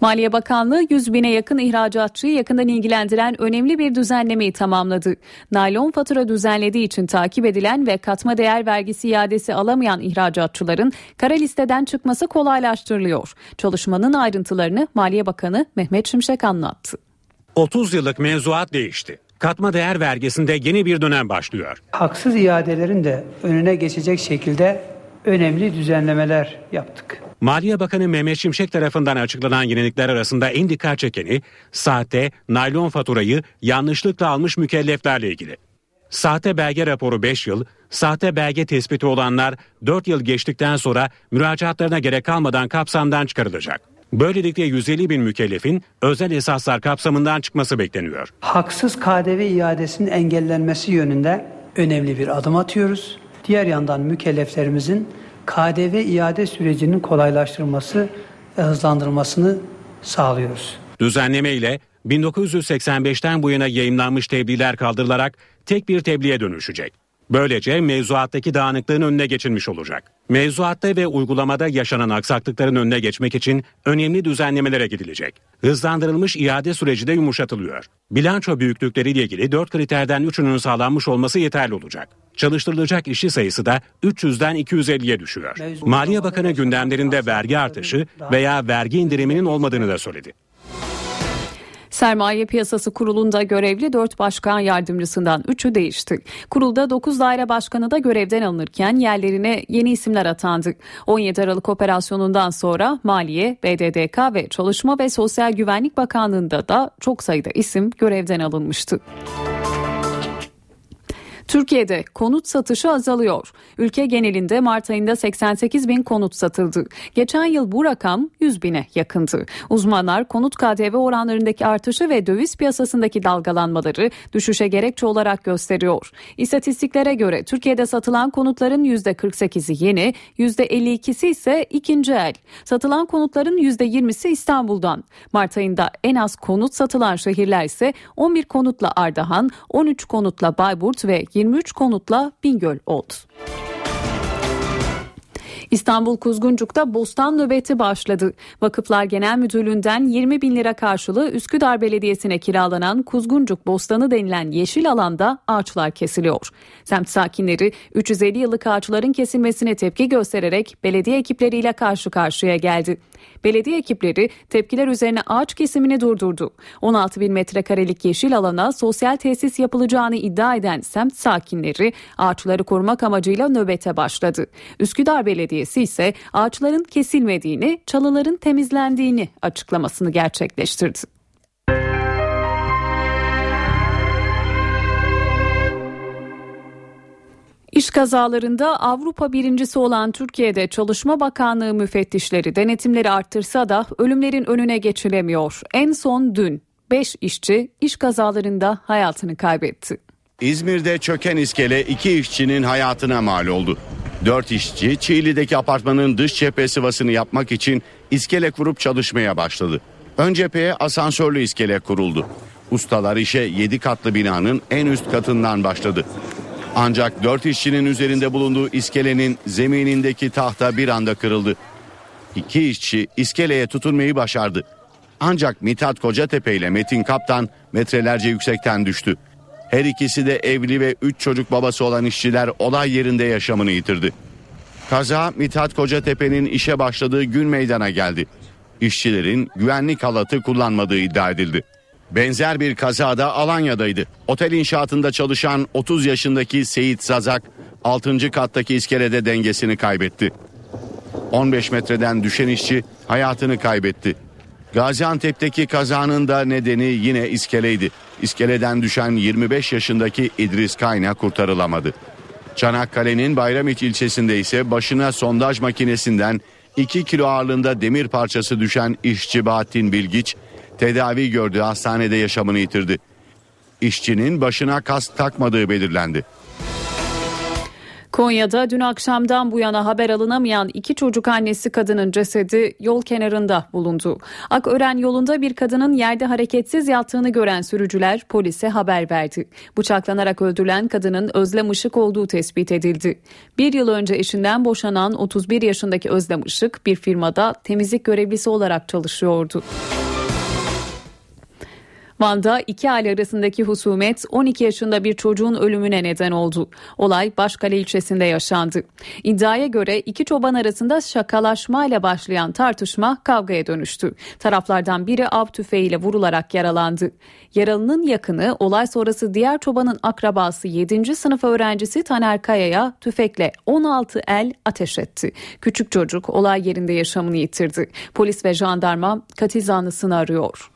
Maliye Bakanlığı 100 bine yakın ihracatçıyı yakından ilgilendiren önemli bir düzenlemeyi tamamladı. Naylon fatura düzenlediği için takip edilen ve katma değer vergisi iadesi alamayan ihracatçıların kara listeden çıkması kolaylaştırılıyor. Çalışmanın ayrıntılarını Maliye Bakanı Mehmet Şimşek anlattı. 30 yıllık mevzuat değişti. Katma değer vergisinde yeni bir dönem başlıyor. Haksız iadelerin de önüne geçecek şekilde önemli düzenlemeler yaptık. Maliye Bakanı Mehmet Şimşek tarafından açıklanan yenilikler arasında en dikkat çekeni sahte naylon faturayı yanlışlıkla almış mükelleflerle ilgili. Sahte belge raporu 5 yıl, sahte belge tespiti olanlar 4 yıl geçtikten sonra müracaatlarına gerek kalmadan kapsamdan çıkarılacak. Böylelikle 150 bin mükellefin özel esaslar kapsamından çıkması bekleniyor. Haksız KDV iadesinin engellenmesi yönünde önemli bir adım atıyoruz. Diğer yandan mükelleflerimizin KDV iade sürecinin kolaylaştırılması ve hızlandırılmasını sağlıyoruz. Düzenleme ile 1985'ten bu yana yayınlanmış tebliğler kaldırılarak tek bir tebliğe dönüşecek. Böylece mevzuattaki dağınıklığın önüne geçilmiş olacak. Mevzuatta ve uygulamada yaşanan aksaklıkların önüne geçmek için önemli düzenlemelere gidilecek. Hızlandırılmış iade süreci de yumuşatılıyor. Bilanço büyüklükleriyle ilgili 4 kriterden 3'ünün sağlanmış olması yeterli olacak. Çalıştırılacak işçi sayısı da 300'den 250'ye düşüyor. Maliye Bakanı gündemlerinde vergi artışı veya vergi indiriminin olmadığını da söyledi. Sermaye Piyasası Kurulu'nda görevli 4 başkan yardımcısından 3'ü değişti. Kurulda 9 daire başkanı da görevden alınırken yerlerine yeni isimler atandı. 17 Aralık operasyonundan sonra Maliye, BDDK ve Çalışma ve Sosyal Güvenlik Bakanlığı'nda da çok sayıda isim görevden alınmıştı. Türkiye'de konut satışı azalıyor. Ülke genelinde Mart ayında 88 bin konut satıldı. Geçen yıl bu rakam 100 bine yakındı. Uzmanlar konut KDV oranlarındaki artışı ve döviz piyasasındaki dalgalanmaları düşüşe gerekçe olarak gösteriyor. İstatistiklere göre Türkiye'de satılan konutların %48'i yeni, %52'si ise ikinci el. Satılan konutların %20'si İstanbul'dan. Mart ayında en az konut satılan şehirler ise 11 konutla Ardahan, 13 konutla Bayburt ve 23 konutla Bingöl oldu. İstanbul Kuzguncuk'ta bostan nöbeti başladı. Vakıflar Genel Müdürlüğü'nden 20 bin lira karşılığı Üsküdar Belediyesi'ne kiralanan Kuzguncuk Bostanı denilen yeşil alanda ağaçlar kesiliyor. Semt sakinleri 350 yıllık ağaçların kesilmesine tepki göstererek belediye ekipleriyle karşı karşıya geldi. Belediye ekipleri tepkiler üzerine ağaç kesimini durdurdu. 16 bin metrekarelik yeşil alana sosyal tesis yapılacağını iddia eden semt sakinleri ağaçları korumak amacıyla nöbete başladı. Üsküdar Belediyesi ise ağaçların kesilmediğini, çalıların temizlendiğini açıklamasını gerçekleştirdi. İş kazalarında Avrupa birincisi olan Türkiye'de Çalışma Bakanlığı müfettişleri denetimleri arttırsa da ölümlerin önüne geçilemiyor. En son dün 5 işçi iş kazalarında hayatını kaybetti. İzmir'de çöken iskele iki işçinin hayatına mal oldu. Dört işçi Çiğli'deki apartmanın dış cephe sıvasını yapmak için iskele kurup çalışmaya başladı. Ön cepheye asansörlü iskele kuruldu. Ustalar işe 7 katlı binanın en üst katından başladı. Ancak 4 işçinin üzerinde bulunduğu iskelenin zeminindeki tahta bir anda kırıldı. İki işçi iskeleye tutunmayı başardı. Ancak Mithat Kocatepe ile Metin Kaptan metrelerce yüksekten düştü. Her ikisi de evli ve 3 çocuk babası olan işçiler olay yerinde yaşamını yitirdi. Kaza Mithat Kocatepe'nin işe başladığı gün meydana geldi. İşçilerin güvenlik halatı kullanmadığı iddia edildi. Benzer bir kazada Alanya'daydı. Otel inşaatında çalışan 30 yaşındaki Seyit Zazak 6. kattaki iskelede dengesini kaybetti. 15 metreden düşen işçi hayatını kaybetti. Gaziantep'teki kazanın da nedeni yine iskeleydi. İskeleden düşen 25 yaşındaki İdris Kayna kurtarılamadı. Çanakkale'nin Bayramiç ilçesinde ise başına sondaj makinesinden 2 kilo ağırlığında demir parçası düşen işçi Bahattin Bilgiç tedavi gördüğü hastanede yaşamını yitirdi. İşçinin başına kask takmadığı belirlendi. Konya'da dün akşamdan bu yana haber alınamayan iki çocuk annesi kadının cesedi yol kenarında bulundu. Akören yolunda bir kadının yerde hareketsiz yattığını gören sürücüler polise haber verdi. Bıçaklanarak öldürülen kadının Özlem Işık olduğu tespit edildi. Bir yıl önce eşinden boşanan 31 yaşındaki Özlem Işık bir firmada temizlik görevlisi olarak çalışıyordu. Van'da iki aile arasındaki husumet 12 yaşında bir çocuğun ölümüne neden oldu. Olay Başkale ilçesinde yaşandı. İddiaya göre iki çoban arasında şakalaşmayla başlayan tartışma kavgaya dönüştü. Taraflardan biri av tüfeğiyle vurularak yaralandı. Yaralının yakını olay sonrası diğer çobanın akrabası 7. sınıf öğrencisi Taner Kaya'ya tüfekle 16 el ateş etti. Küçük çocuk olay yerinde yaşamını yitirdi. Polis ve jandarma katil zanlısını arıyor.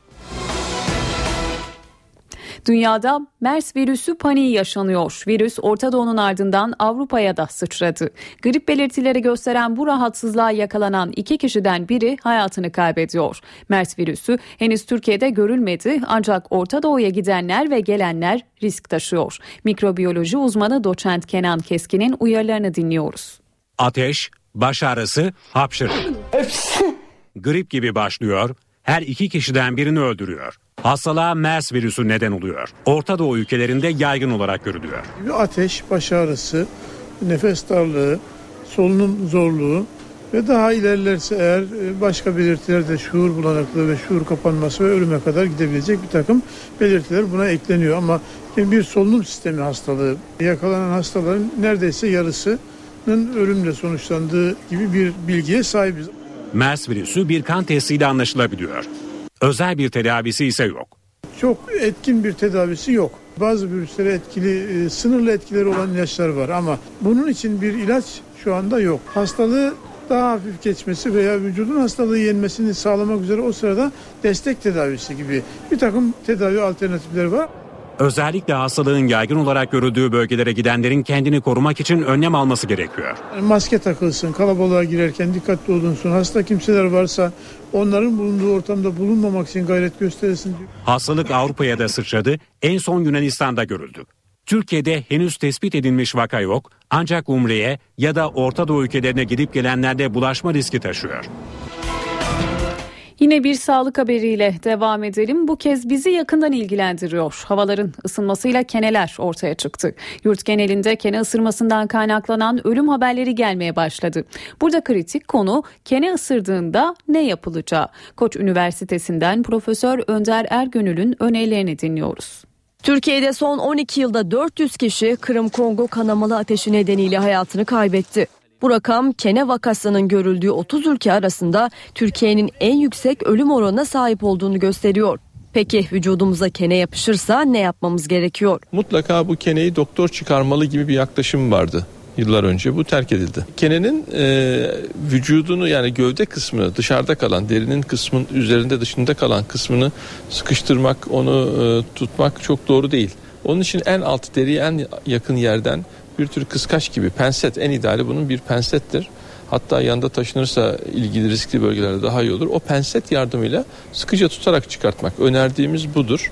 Dünyada MERS virüsü paniği yaşanıyor. Virüs Orta Doğu'nun ardından Avrupa'ya da sıçradı. Grip belirtileri gösteren bu rahatsızlığa yakalanan iki kişiden biri hayatını kaybediyor. MERS virüsü henüz Türkiye'de görülmedi ancak Orta Doğu'ya gidenler ve gelenler risk taşıyor. Mikrobiyoloji uzmanı doçent Kenan Keskin'in uyarılarını dinliyoruz. Ateş, baş ağrısı, hapşırık. Grip gibi başlıyor, her iki kişiden birini öldürüyor. Hastalığa MERS virüsü neden oluyor. Orta Doğu ülkelerinde yaygın olarak görülüyor. Ateş, baş ağrısı, nefes darlığı, solunum zorluğu ve daha ilerlerse eğer e, başka belirtiler de şuur bulanıklığı ve şuur kapanması ve ölüme kadar gidebilecek bir takım belirtiler buna ekleniyor. Ama bir solunum sistemi hastalığı yakalanan hastaların neredeyse yarısının ölümle sonuçlandığı gibi bir bilgiye sahibiz. MERS virüsü bir kan testiyle anlaşılabiliyor. Özel bir tedavisi ise yok. Çok etkin bir tedavisi yok. Bazı virüslere etkili, e, sınırlı etkileri olan ilaçlar var ama bunun için bir ilaç şu anda yok. Hastalığı daha hafif geçmesi veya vücudun hastalığı yenmesini sağlamak üzere o sırada destek tedavisi gibi bir takım tedavi alternatifleri var. Özellikle hastalığın yaygın olarak görüldüğü bölgelere gidenlerin kendini korumak için önlem alması gerekiyor. Maske takılsın, kalabalığa girerken dikkatli olunsun. Hasta kimseler varsa onların bulunduğu ortamda bulunmamak için gayret gösterilsin. Hastalık Avrupa'ya da sıçradı. En son Yunanistan'da görüldü. Türkiye'de henüz tespit edilmiş vaka yok ancak Umre'ye ya da Orta Doğu ülkelerine gidip gelenlerde bulaşma riski taşıyor. Yine bir sağlık haberiyle devam edelim. Bu kez bizi yakından ilgilendiriyor. Havaların ısınmasıyla keneler ortaya çıktı. Yurt genelinde kene ısırmasından kaynaklanan ölüm haberleri gelmeye başladı. Burada kritik konu kene ısırdığında ne yapılacağı. Koç Üniversitesi'nden Profesör Önder Ergönül'ün önerilerini dinliyoruz. Türkiye'de son 12 yılda 400 kişi Kırım Kongo kanamalı ateşi nedeniyle hayatını kaybetti. Bu rakam kene vakasının görüldüğü 30 ülke arasında Türkiye'nin en yüksek ölüm oranına sahip olduğunu gösteriyor. Peki vücudumuza kene yapışırsa ne yapmamız gerekiyor? Mutlaka bu keneyi doktor çıkarmalı gibi bir yaklaşım vardı yıllar önce bu terk edildi. Kenenin e, vücudunu yani gövde kısmını dışarıda kalan derinin kısmın üzerinde dışında kalan kısmını sıkıştırmak onu e, tutmak çok doğru değil. Onun için en alt deriye en yakın yerden bir tür kıskaç gibi penset en ideali bunun bir pensettir. Hatta yanında taşınırsa ilgili riskli bölgelerde daha iyi olur. O penset yardımıyla sıkıca tutarak çıkartmak önerdiğimiz budur.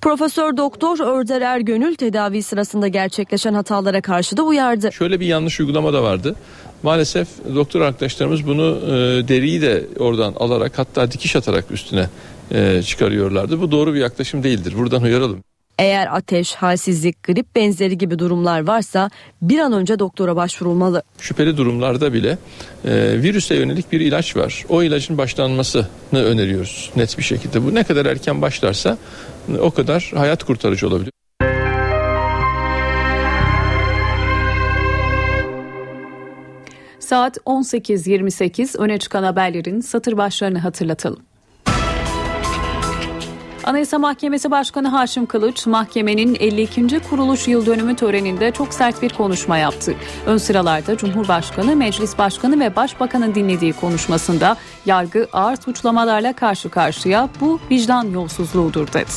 Profesör Doktor Örder Ergönül tedavi sırasında gerçekleşen hatalara karşı da uyardı. Şöyle bir yanlış uygulama da vardı. Maalesef doktor arkadaşlarımız bunu e, deriyi de oradan alarak hatta dikiş atarak üstüne e, çıkarıyorlardı. Bu doğru bir yaklaşım değildir. Buradan uyaralım. Eğer ateş, halsizlik, grip benzeri gibi durumlar varsa bir an önce doktora başvurulmalı. Şüpheli durumlarda bile e, virüse yönelik bir ilaç var. O ilacın başlanmasını öneriyoruz net bir şekilde. Bu ne kadar erken başlarsa o kadar hayat kurtarıcı olabilir. Saat 18.28 öne çıkan haberlerin satır başlarını hatırlatalım. Anayasa Mahkemesi Başkanı Haşim Kılıç, mahkemenin 52. kuruluş yıl dönümü töreninde çok sert bir konuşma yaptı. Ön sıralarda Cumhurbaşkanı, Meclis Başkanı ve Başbakan'ın dinlediği konuşmasında yargı ağır suçlamalarla karşı karşıya bu vicdan yolsuzluğudur dedi.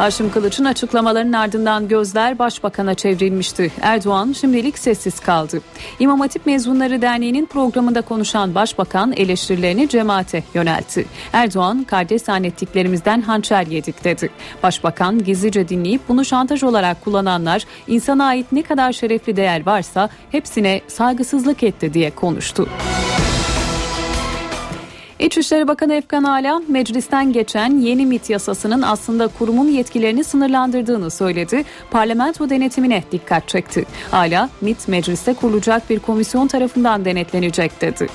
Haşim Kılıç'ın açıklamalarının ardından gözler başbakana çevrilmişti. Erdoğan şimdilik sessiz kaldı. İmam Hatip Mezunları Derneği'nin programında konuşan başbakan eleştirilerini cemaate yöneltti. Erdoğan kardeş zannettiklerimizden hançer yedik dedi. Başbakan gizlice dinleyip bunu şantaj olarak kullananlar insana ait ne kadar şerefli değer varsa hepsine saygısızlık etti diye konuştu. İçişleri Bakanı Efkan Ala meclisten geçen yeni MIT yasasının aslında kurumun yetkilerini sınırlandırdığını söyledi. Parlamento denetimine dikkat çekti. Ala MIT mecliste kurulacak bir komisyon tarafından denetlenecek dedi.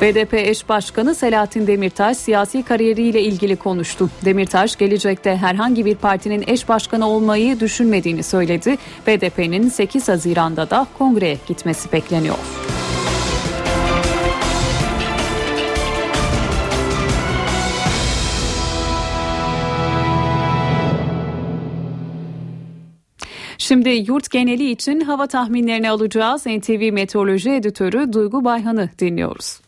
BDP eş başkanı Selahattin Demirtaş siyasi kariyeriyle ilgili konuştu. Demirtaş gelecekte herhangi bir partinin eş başkanı olmayı düşünmediğini söyledi. BDP'nin 8 Haziran'da da kongreye gitmesi bekleniyor. Şimdi yurt geneli için hava tahminlerini alacağız. NTV Meteoroloji Editörü Duygu Bayhan'ı dinliyoruz.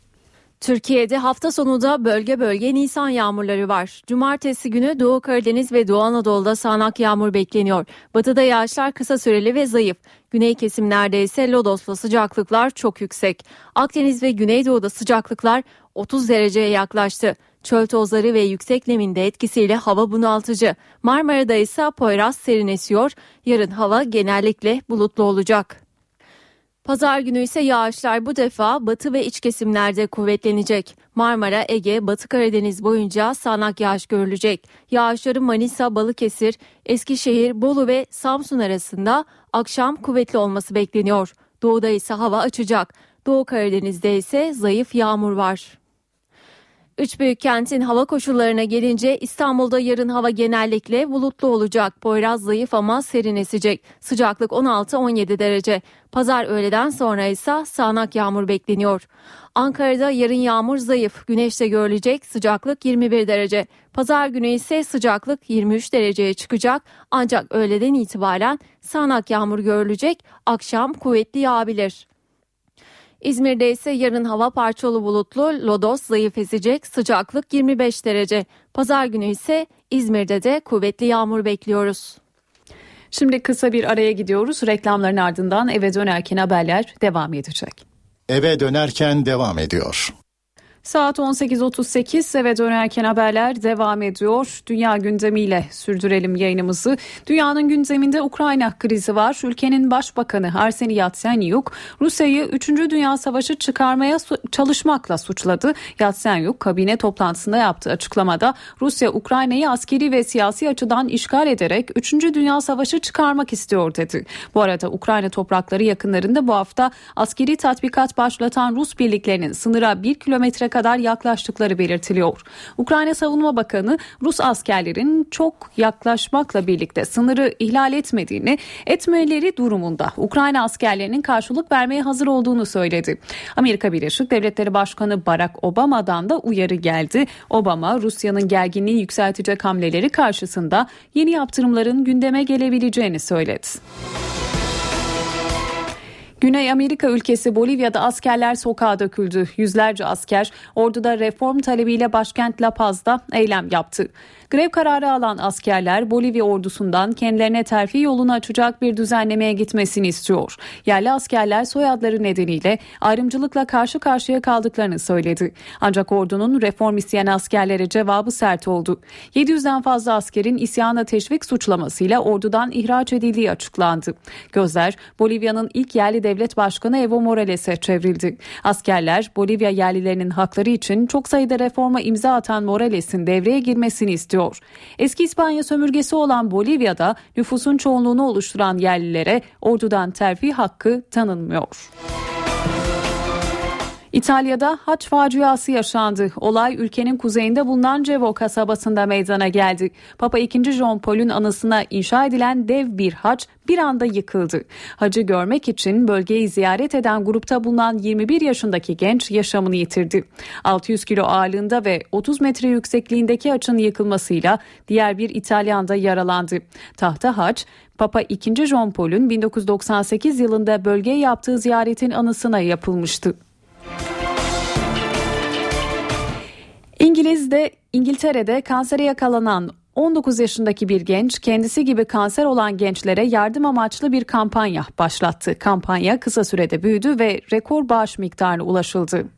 Türkiye'de hafta sonu da bölge bölge nisan yağmurları var. Cumartesi günü Doğu Karadeniz ve Doğu Anadolu'da sağanak yağmur bekleniyor. Batıda yağışlar kısa süreli ve zayıf. Güney kesimlerde ise lodosla sıcaklıklar çok yüksek. Akdeniz ve Güneydoğu'da sıcaklıklar 30 dereceye yaklaştı. Çöl tozları ve yüksek nemin de etkisiyle hava bunaltıcı. Marmara'da ise Poyraz serin esiyor. Yarın hava genellikle bulutlu olacak. Pazar günü ise yağışlar bu defa batı ve iç kesimlerde kuvvetlenecek. Marmara, Ege, Batı Karadeniz boyunca sağanak yağış görülecek. Yağışların Manisa, Balıkesir, Eskişehir, Bolu ve Samsun arasında akşam kuvvetli olması bekleniyor. Doğuda ise hava açacak. Doğu Karadeniz'de ise zayıf yağmur var. Üç büyük kentin hava koşullarına gelince İstanbul'da yarın hava genellikle bulutlu olacak. Poyraz zayıf ama serin esecek. Sıcaklık 16-17 derece. Pazar öğleden sonra ise sağanak yağmur bekleniyor. Ankara'da yarın yağmur zayıf. Güneşte görülecek sıcaklık 21 derece. Pazar günü ise sıcaklık 23 dereceye çıkacak. Ancak öğleden itibaren sağanak yağmur görülecek. Akşam kuvvetli yağabilir. İzmir'de ise yarın hava parçalı bulutlu, lodos zayıf esecek, sıcaklık 25 derece. Pazar günü ise İzmir'de de kuvvetli yağmur bekliyoruz. Şimdi kısa bir araya gidiyoruz. Reklamların ardından eve dönerken haberler devam edecek. Eve dönerken devam ediyor. Saat 18.38 eve dönerken haberler devam ediyor. Dünya gündemiyle sürdürelim yayınımızı. Dünyanın gündeminde Ukrayna krizi var. Ülkenin başbakanı Arseniy Yatsenyuk Rusya'yı 3. Dünya Savaşı çıkarmaya çalışmakla suçladı. Yatsenyuk kabine toplantısında yaptığı açıklamada Rusya Ukrayna'yı askeri ve siyasi açıdan işgal ederek 3. Dünya Savaşı çıkarmak istiyor dedi. Bu arada Ukrayna toprakları yakınlarında bu hafta askeri tatbikat başlatan Rus birliklerinin sınıra 1 kilometre kadar yaklaştıkları belirtiliyor. Ukrayna Savunma Bakanı Rus askerlerin çok yaklaşmakla birlikte sınırı ihlal etmediğini, etmeleri durumunda Ukrayna askerlerinin karşılık vermeye hazır olduğunu söyledi. Amerika Birleşik Devletleri Başkanı Barack Obama'dan da uyarı geldi. Obama Rusya'nın gerginliği yükseltecek hamleleri karşısında yeni yaptırımların gündeme gelebileceğini söyledi. Güney Amerika ülkesi Bolivya'da askerler sokağa döküldü. Yüzlerce asker orduda reform talebiyle başkent La Paz'da eylem yaptı. Grev kararı alan askerler Bolivya ordusundan kendilerine terfi yolunu açacak bir düzenlemeye gitmesini istiyor. Yerli askerler soyadları nedeniyle ayrımcılıkla karşı karşıya kaldıklarını söyledi. Ancak ordunun reform isteyen askerlere cevabı sert oldu. 700'den fazla askerin isyana teşvik suçlamasıyla ordudan ihraç edildiği açıklandı. Gözler Bolivya'nın ilk yerli devlet başkanı Evo Morales'e çevrildi. Askerler Bolivya yerlilerinin hakları için çok sayıda reforma imza atan Morales'in devreye girmesini istiyor. Eski İspanya sömürgesi olan Bolivya'da nüfusun çoğunluğunu oluşturan yerlilere ordudan terfi hakkı tanınmıyor. İtalya'da haç faciası yaşandı. Olay ülkenin kuzeyinde bulunan Cevo kasabasında meydana geldi. Papa II. John Paul'un anısına inşa edilen dev bir haç bir anda yıkıldı. Hacı görmek için bölgeyi ziyaret eden grupta bulunan 21 yaşındaki genç yaşamını yitirdi. 600 kilo ağırlığında ve 30 metre yüksekliğindeki haçın yıkılmasıyla diğer bir İtalyan da yaralandı. Tahta haç Papa II. John Paul'un 1998 yılında bölgeye yaptığı ziyaretin anısına yapılmıştı. İngiliz'de İngiltere'de kansere yakalanan 19 yaşındaki bir genç kendisi gibi kanser olan gençlere yardım amaçlı bir kampanya başlattı. Kampanya kısa sürede büyüdü ve rekor bağış miktarına ulaşıldı.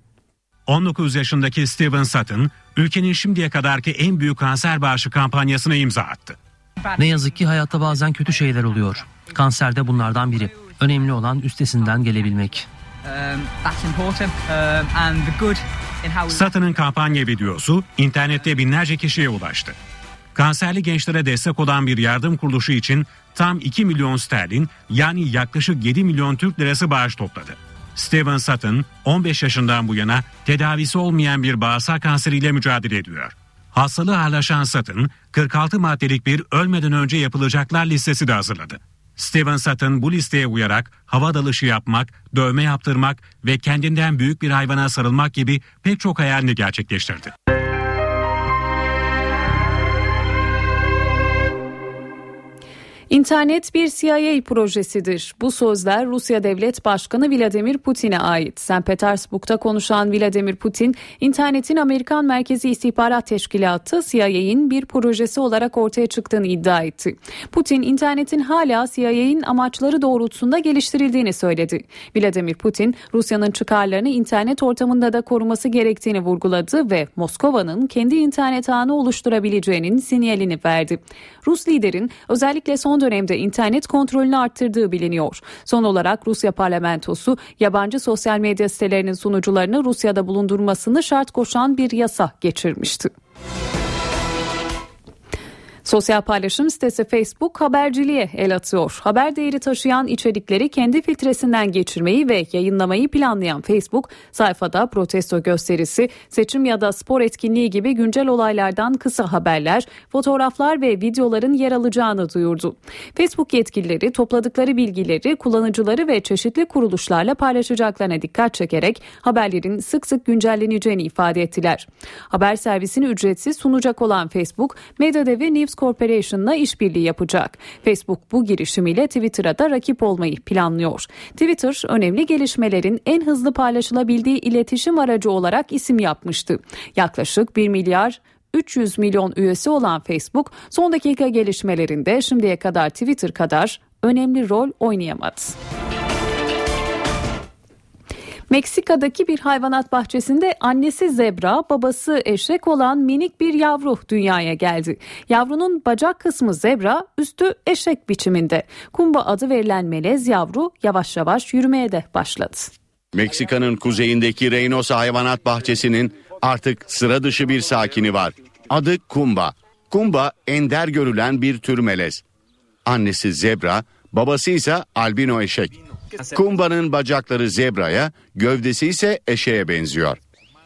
19 yaşındaki Steven Sutton ülkenin şimdiye kadarki en büyük kanser bağışı kampanyasına imza attı. Ne yazık ki hayatta bazen kötü şeyler oluyor. Kanser de bunlardan biri. Önemli olan üstesinden gelebilmek. Sutton'ın kampanya videosu internette binlerce kişiye ulaştı. Kanserli gençlere destek olan bir yardım kuruluşu için tam 2 milyon sterlin yani yaklaşık 7 milyon Türk lirası bağış topladı. Steven Sutton 15 yaşından bu yana tedavisi olmayan bir bağırsak kanseriyle mücadele ediyor. Hastalığı ağırlaşan Sutton 46 maddelik bir ölmeden önce yapılacaklar listesi de hazırladı. Steven Sutton bu listeye uyarak hava dalışı yapmak, dövme yaptırmak ve kendinden büyük bir hayvana sarılmak gibi pek çok hayalini gerçekleştirdi. İnternet bir CIA projesidir. Bu sözler Rusya Devlet Başkanı Vladimir Putin'e ait. St. Petersburg'da konuşan Vladimir Putin, internetin Amerikan Merkezi İstihbarat Teşkilatı CIA'in bir projesi olarak ortaya çıktığını iddia etti. Putin, internetin hala CIA'in amaçları doğrultusunda geliştirildiğini söyledi. Vladimir Putin, Rusya'nın çıkarlarını internet ortamında da koruması gerektiğini vurguladı ve Moskova'nın kendi internet ağını oluşturabileceğinin sinyalini verdi. Rus liderin özellikle son dönemde internet kontrolünü arttırdığı biliniyor. Son olarak Rusya parlamentosu yabancı sosyal medya sitelerinin sunucularını Rusya'da bulundurmasını şart koşan bir yasa geçirmişti. Sosyal paylaşım sitesi Facebook haberciliğe el atıyor. Haber değeri taşıyan içerikleri kendi filtresinden geçirmeyi ve yayınlamayı planlayan Facebook, sayfada protesto gösterisi, seçim ya da spor etkinliği gibi güncel olaylardan kısa haberler, fotoğraflar ve videoların yer alacağını duyurdu. Facebook yetkilileri topladıkları bilgileri kullanıcıları ve çeşitli kuruluşlarla paylaşacaklarına dikkat çekerek haberlerin sık sık güncelleneceğini ifade ettiler. Haber servisini ücretsiz sunacak olan Facebook, medya devi News Corporation'la işbirliği yapacak. Facebook bu girişimiyle Twitter'a da rakip olmayı planlıyor. Twitter önemli gelişmelerin en hızlı paylaşılabildiği iletişim aracı olarak isim yapmıştı. Yaklaşık 1 milyar 300 milyon üyesi olan Facebook son dakika gelişmelerinde şimdiye kadar Twitter kadar önemli rol oynayamadı. Meksika'daki bir hayvanat bahçesinde annesi zebra, babası eşek olan minik bir yavru dünyaya geldi. Yavrunun bacak kısmı zebra, üstü eşek biçiminde. Kumba adı verilen melez yavru yavaş yavaş yürümeye de başladı. Meksika'nın kuzeyindeki Reynosa Hayvanat Bahçesi'nin artık sıra dışı bir sakini var. Adı Kumba. Kumba ender görülen bir tür melez. Annesi zebra, babası ise albino eşek. Kumba'nın bacakları zebraya, gövdesi ise eşeğe benziyor.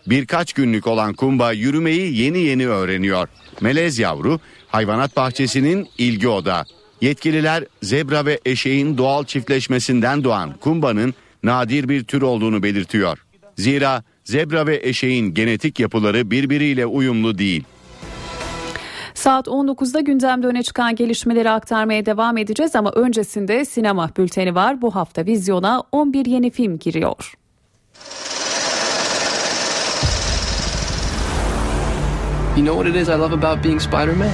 Birkaç günlük olan Kumba yürümeyi yeni yeni öğreniyor. Melez yavru hayvanat bahçesinin ilgi odağı. Yetkililer zebra ve eşeğin doğal çiftleşmesinden doğan Kumba'nın nadir bir tür olduğunu belirtiyor. Zira zebra ve eşeğin genetik yapıları birbiriyle uyumlu değil. Saat 19'da gündemde öne çıkan gelişmeleri aktarmaya devam edeceğiz ama öncesinde sinema bülteni var. Bu hafta vizyona 11 yeni film giriyor. You know what it is I love about being Spider-Man?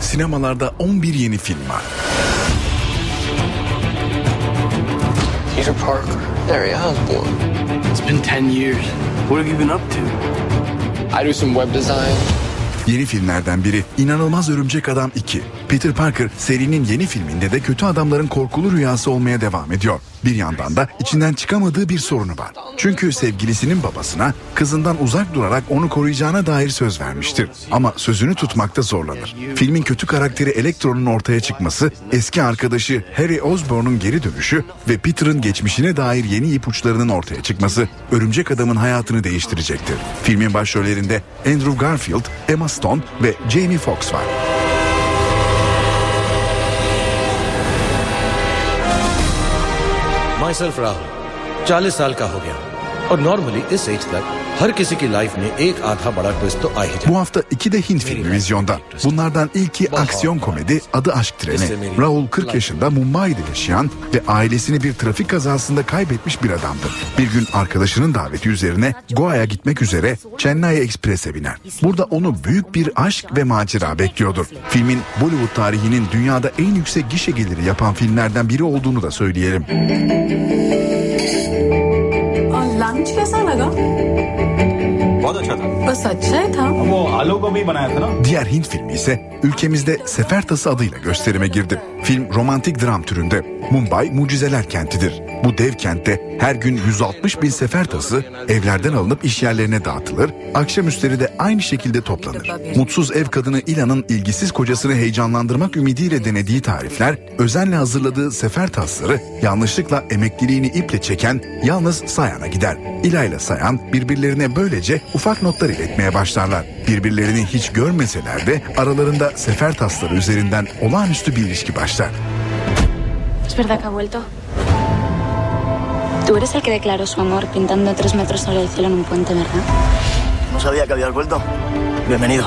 Sinemalarda 11 yeni film var. Peter Parker, Harry Osborn. It's been 10 years. What have you been up to? I do some web design. Yeni filmlerden biri İnanılmaz Örümcek Adam 2. Peter Parker serinin yeni filminde de kötü adamların korkulu rüyası olmaya devam ediyor. Bir yandan da içinden çıkamadığı bir sorunu var. Çünkü sevgilisinin babasına kızından uzak durarak onu koruyacağına dair söz vermiştir. Ama sözünü tutmakta zorlanır. Filmin kötü karakteri Elektro'nun ortaya çıkması, eski arkadaşı Harry Osborn'un geri dönüşü ve Peter'ın geçmişine dair yeni ipuçlarının ortaya çıkması Örümcek Adam'ın hayatını değiştirecektir. Filmin başrollerinde Andrew Garfield, Emma Stone ve Jamie Foxx var. Myself Rahul चालीस साल का हो गया। और नॉर्मली इस एज तक हर किसी की लाइफ में एक आधा बड़ा ट्विस्ट तो आ ही जाता Bu hafta iki de Hint filmi vizyonda. Bunlardan ilki aksiyon komedi Adı Aşk Treni. Raul 40 yaşında Mumbai'de yaşayan ve ailesini bir trafik kazasında kaybetmiş bir adamdır. Bir gün arkadaşının daveti üzerine Goa'ya gitmek üzere Chennai Express'e biner. Burada onu büyük bir aşk ve macera bekliyordur. Filmin Bollywood tarihinin dünyada en yüksek gişe geliri yapan filmlerden biri olduğunu da söyleyelim. और लंच कैसा लगा बहुत अच्छा था बस अच्छा ही था वो आलू गोभी बनाया था ना Diğer Hint filmi ise ülkemizde Sefer Tası adıyla gösterime girdi. Film romantik dram türünde. Mumbai mucizeler kentidir. Bu dev kentte her gün 160 bin sefer tası evlerden alınıp iş yerlerine dağıtılır. Akşamüstleri de aynı şekilde toplanır. Mutsuz ev kadını İla'nın ilgisiz kocasını heyecanlandırmak ümidiyle denediği tarifler, özenle hazırladığı sefer tasları yanlışlıkla emekliliğini iple çeken yalnız Sayan'a gider. İla ile Sayan birbirlerine böylece ufak notlar iletmeye başlarlar. Birbirlerini hiç görmeseler de aralarında sefer tasları üzerinden olağanüstü bir ilişki başlar. Es verdad que ha vuelto. Tú eres el que declaró su amor pintando tres metros sobre el cielo en un puente, ¿verdad? no sabía que habías vuelto bienvenido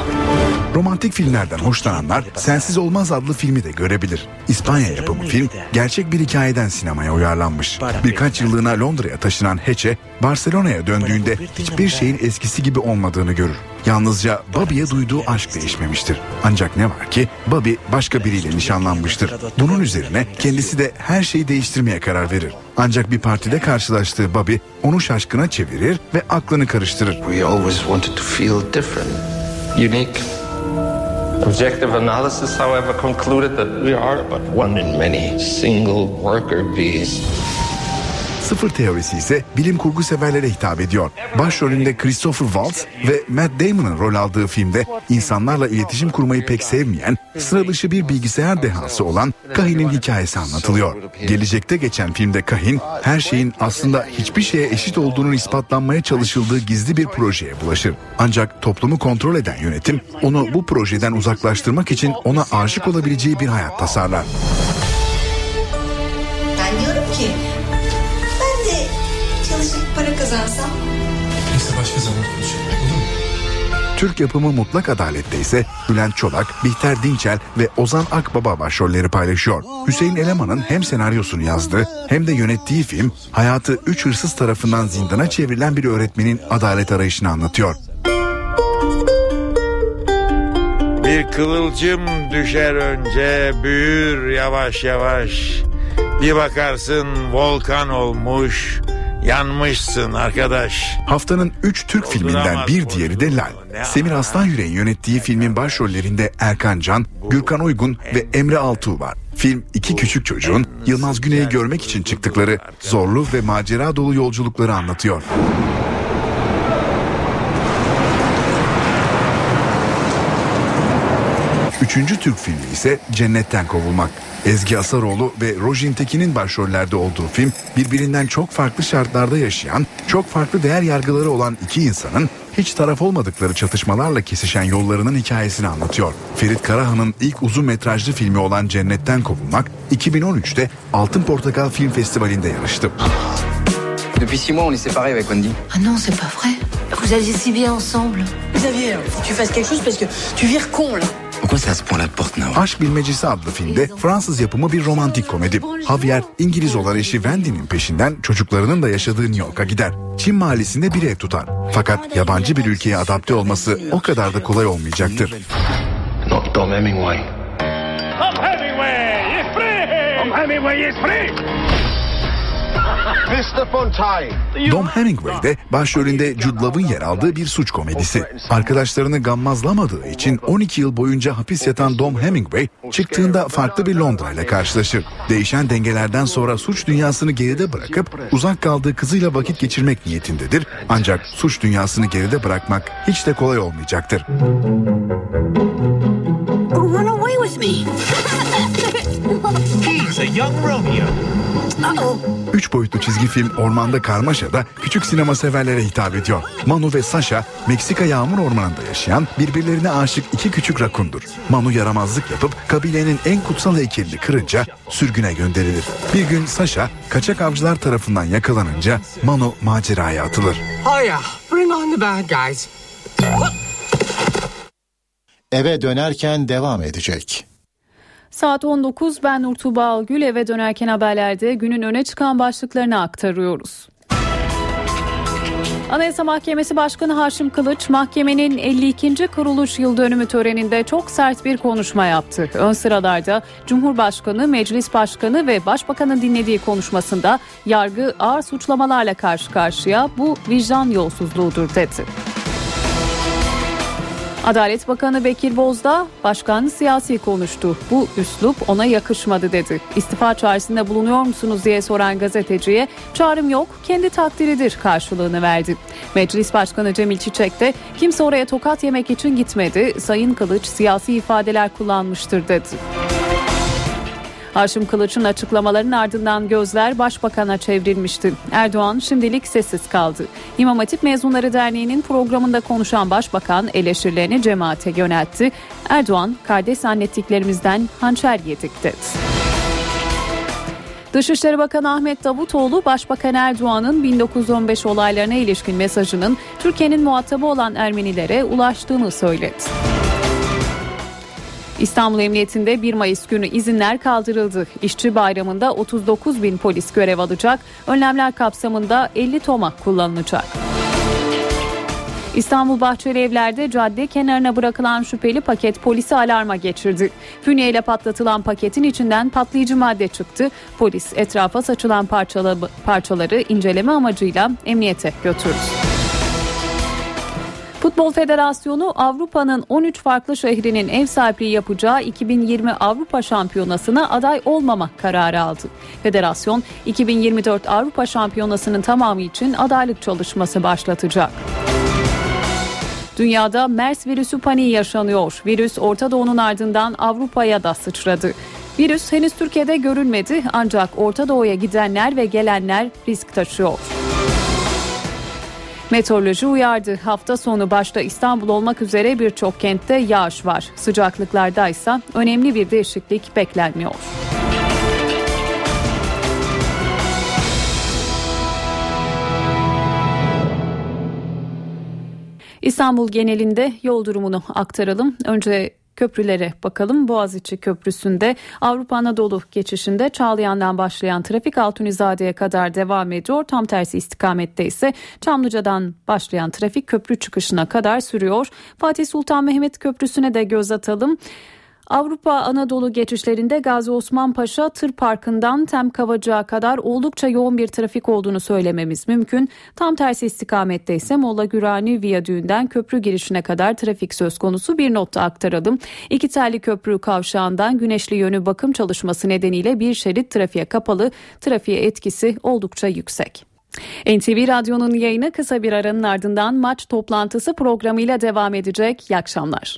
Romantik filmlerden hoşlananlar Sensiz Olmaz adlı filmi de görebilir. İspanya yapımı film gerçek bir hikayeden sinemaya uyarlanmış. Birkaç yıllığına Londra'ya taşınan Heche, Barcelona'ya döndüğünde hiçbir şeyin eskisi gibi olmadığını görür. Yalnızca Bobby'ye duyduğu aşk değişmemiştir. Ancak ne var ki Bobby başka biriyle nişanlanmıştır. Bunun üzerine kendisi de her şeyi değiştirmeye karar verir. Ancak bir partide karşılaştığı Bobby onu şaşkına çevirir ve aklını karıştırır. We always wanted to feel different, unique. Objective analysis, however, concluded that we are but one in many single worker bees. Sıfır teorisi ise bilim kurgu severlere hitap ediyor. Başrolünde Christopher Waltz ve Matt Damon'ın rol aldığı filmde insanlarla iletişim kurmayı pek sevmeyen, sıra dışı bir bilgisayar dehası olan Kahin'in hikayesi anlatılıyor. Gelecekte geçen filmde Kahin, her şeyin aslında hiçbir şeye eşit olduğunun ispatlanmaya çalışıldığı gizli bir projeye bulaşır. Ancak toplumu kontrol eden yönetim onu bu projeden uzaklaştırmak için ona aşık olabileceği bir hayat tasarlar. Ben diyorum ki kazansam. Neyse başka zaman konuşalım. Türk yapımı Mutlak Adalet'te ise Bülent Çolak, Bihter Dinçel ve Ozan Akbaba başrolleri paylaşıyor. Hüseyin Eleman'ın hem senaryosunu yazdığı hem de yönettiği film hayatı üç hırsız tarafından zindana çevrilen bir öğretmenin adalet arayışını anlatıyor. Bir kıvılcım düşer önce büyür yavaş yavaş. Bir bakarsın volkan olmuş yanmışsın arkadaş. Haftanın 3 Türk filminden bir diğeri de Lal. Semir Aslan Yüreğin yönettiği filmin başrollerinde Erkan Can, Gürkan Uygun ve Emre Altuğ var. Film iki küçük çocuğun Yılmaz Güney'i görmek için çıktıkları zorlu ve macera dolu yolculukları anlatıyor. Üçüncü Türk filmi ise Cennetten Kovulmak. Ezgi Asaroğlu ve Rojin Tekin'in başrollerde olduğu film birbirinden çok farklı şartlarda yaşayan, çok farklı değer yargıları olan iki insanın hiç taraf olmadıkları çatışmalarla kesişen yollarının hikayesini anlatıyor. Ferit Karahan'ın ilk uzun metrajlı filmi olan Cennetten Kovulmak 2013'te Altın Portakal Film Festivali'nde yarıştı. Depuis six mois, on est séparés avec Wendy. Ah non, c'est pas vrai. Vous alliez si bien ensemble. Xavier, faut que tu fasses quelque chose parce que tu vires con là. Aşk Bilmecesi adlı filmde Fransız yapımı bir romantik komedi. Javier İngiliz olan eşi Wendy'nin peşinden çocuklarının da yaşadığı New York'a gider. Çin mahallesinde bir ev tutar. Fakat yabancı bir ülkeye adapte olması o kadar da kolay olmayacaktır. Not Dom Hemingway. Tom Hemingway is free! Tom Hemingway is free! Dom Hemingway de başrolünde Jude Law'ın yer aldığı bir suç komedisi. Arkadaşlarını gammazlamadığı için 12 yıl boyunca hapis yatan Dom Hemingway çıktığında farklı bir Londra ile karşılaşır. Değişen dengelerden sonra suç dünyasını geride bırakıp uzak kaldığı kızıyla vakit geçirmek niyetindedir. Ancak suç dünyasını geride bırakmak hiç de kolay olmayacaktır. Run away with me. (laughs) He's a young Romeo. Uh-oh. Üç boyutlu çizgi film Ormanda Karmaşa'da küçük sinema severlere hitap ediyor. Manu ve Sasha, Meksika yağmur ormanında yaşayan birbirlerine aşık iki küçük rakundur. Manu yaramazlık yapıp kabilenin en kutsal heykelini kırınca sürgüne gönderilir. Bir gün Sasha, kaçak avcılar tarafından yakalanınca Manu maceraya atılır. Hiya, bring on the bad guys. Eve dönerken devam edecek. Saat 19 ben Nurtuğba Algül eve dönerken haberlerde günün öne çıkan başlıklarını aktarıyoruz. Anayasa Mahkemesi Başkanı Haşim Kılıç, mahkemenin 52. kuruluş yıl dönümü töreninde çok sert bir konuşma yaptı. Ön sıralarda Cumhurbaşkanı, Meclis Başkanı ve Başbakanın dinlediği konuşmasında yargı ağır suçlamalarla karşı karşıya bu vicdan yolsuzluğudur dedi. Adalet Bakanı Bekir Bozdağ, başkan siyasi konuştu. Bu üslup ona yakışmadı dedi. İstifa çağrısında bulunuyor musunuz diye soran gazeteciye çağrım yok kendi takdiridir karşılığını verdi. Meclis Başkanı Cemil Çiçek de kimse oraya tokat yemek için gitmedi. Sayın Kılıç siyasi ifadeler kullanmıştır dedi. Haşim Kılıç'ın açıklamalarının ardından gözler Başbakan'a çevrilmişti. Erdoğan şimdilik sessiz kaldı. İmam Hatip Mezunları Derneği'nin programında konuşan Başbakan eleştirilerini cemaate yöneltti. Erdoğan kardeş zannettiklerimizden hançer yedik dedi. Dışişleri Bakanı Ahmet Davutoğlu, Başbakan Erdoğan'ın 1915 olaylarına ilişkin mesajının Türkiye'nin muhatabı olan Ermenilere ulaştığını söyledi. İstanbul Emniyetinde 1 Mayıs günü izinler kaldırıldı. İşçi bayramında 39 bin polis görev alacak. Önlemler kapsamında 50 tomak kullanılacak. İstanbul Bahçeli Evler'de cadde kenarına bırakılan şüpheli paket polisi alarma geçirdi. Fünye ile patlatılan paketin içinden patlayıcı madde çıktı. Polis etrafa saçılan parçaları inceleme amacıyla emniyete götürdü. Futbol Federasyonu Avrupa'nın 13 farklı şehrinin ev sahipliği yapacağı 2020 Avrupa Şampiyonası'na aday olmama kararı aldı. Federasyon 2024 Avrupa Şampiyonası'nın tamamı için adaylık çalışması başlatacak. Dünyada MERS virüsü paniği yaşanıyor. Virüs Orta Doğu'nun ardından Avrupa'ya da sıçradı. Virüs henüz Türkiye'de görülmedi ancak Orta Doğu'ya gidenler ve gelenler risk taşıyor. Meteoroloji uyardı. Hafta sonu başta İstanbul olmak üzere birçok kentte yağış var. Sıcaklıklarda ise önemli bir değişiklik beklenmiyor. İstanbul genelinde yol durumunu aktaralım. Önce köprülere bakalım. Boğaziçi Köprüsü'nde Avrupa Anadolu geçişinde Çağlayan'dan başlayan trafik Altunizade'ye kadar devam ediyor. Tam tersi istikamette ise Çamlıca'dan başlayan trafik köprü çıkışına kadar sürüyor. Fatih Sultan Mehmet Köprüsü'ne de göz atalım. Avrupa Anadolu geçişlerinde Gazi Osman Paşa Tır Parkı'ndan Tem Kavacığa kadar oldukça yoğun bir trafik olduğunu söylememiz mümkün. Tam tersi istikamette ise Molla Gürani Viyadüğü'nden köprü girişine kadar trafik söz konusu bir notta aktaralım. İki telli köprü kavşağından güneşli yönü bakım çalışması nedeniyle bir şerit trafiğe kapalı. Trafiğe etkisi oldukça yüksek. NTV Radyo'nun yayını kısa bir aranın ardından maç toplantısı programıyla devam edecek. İyi akşamlar.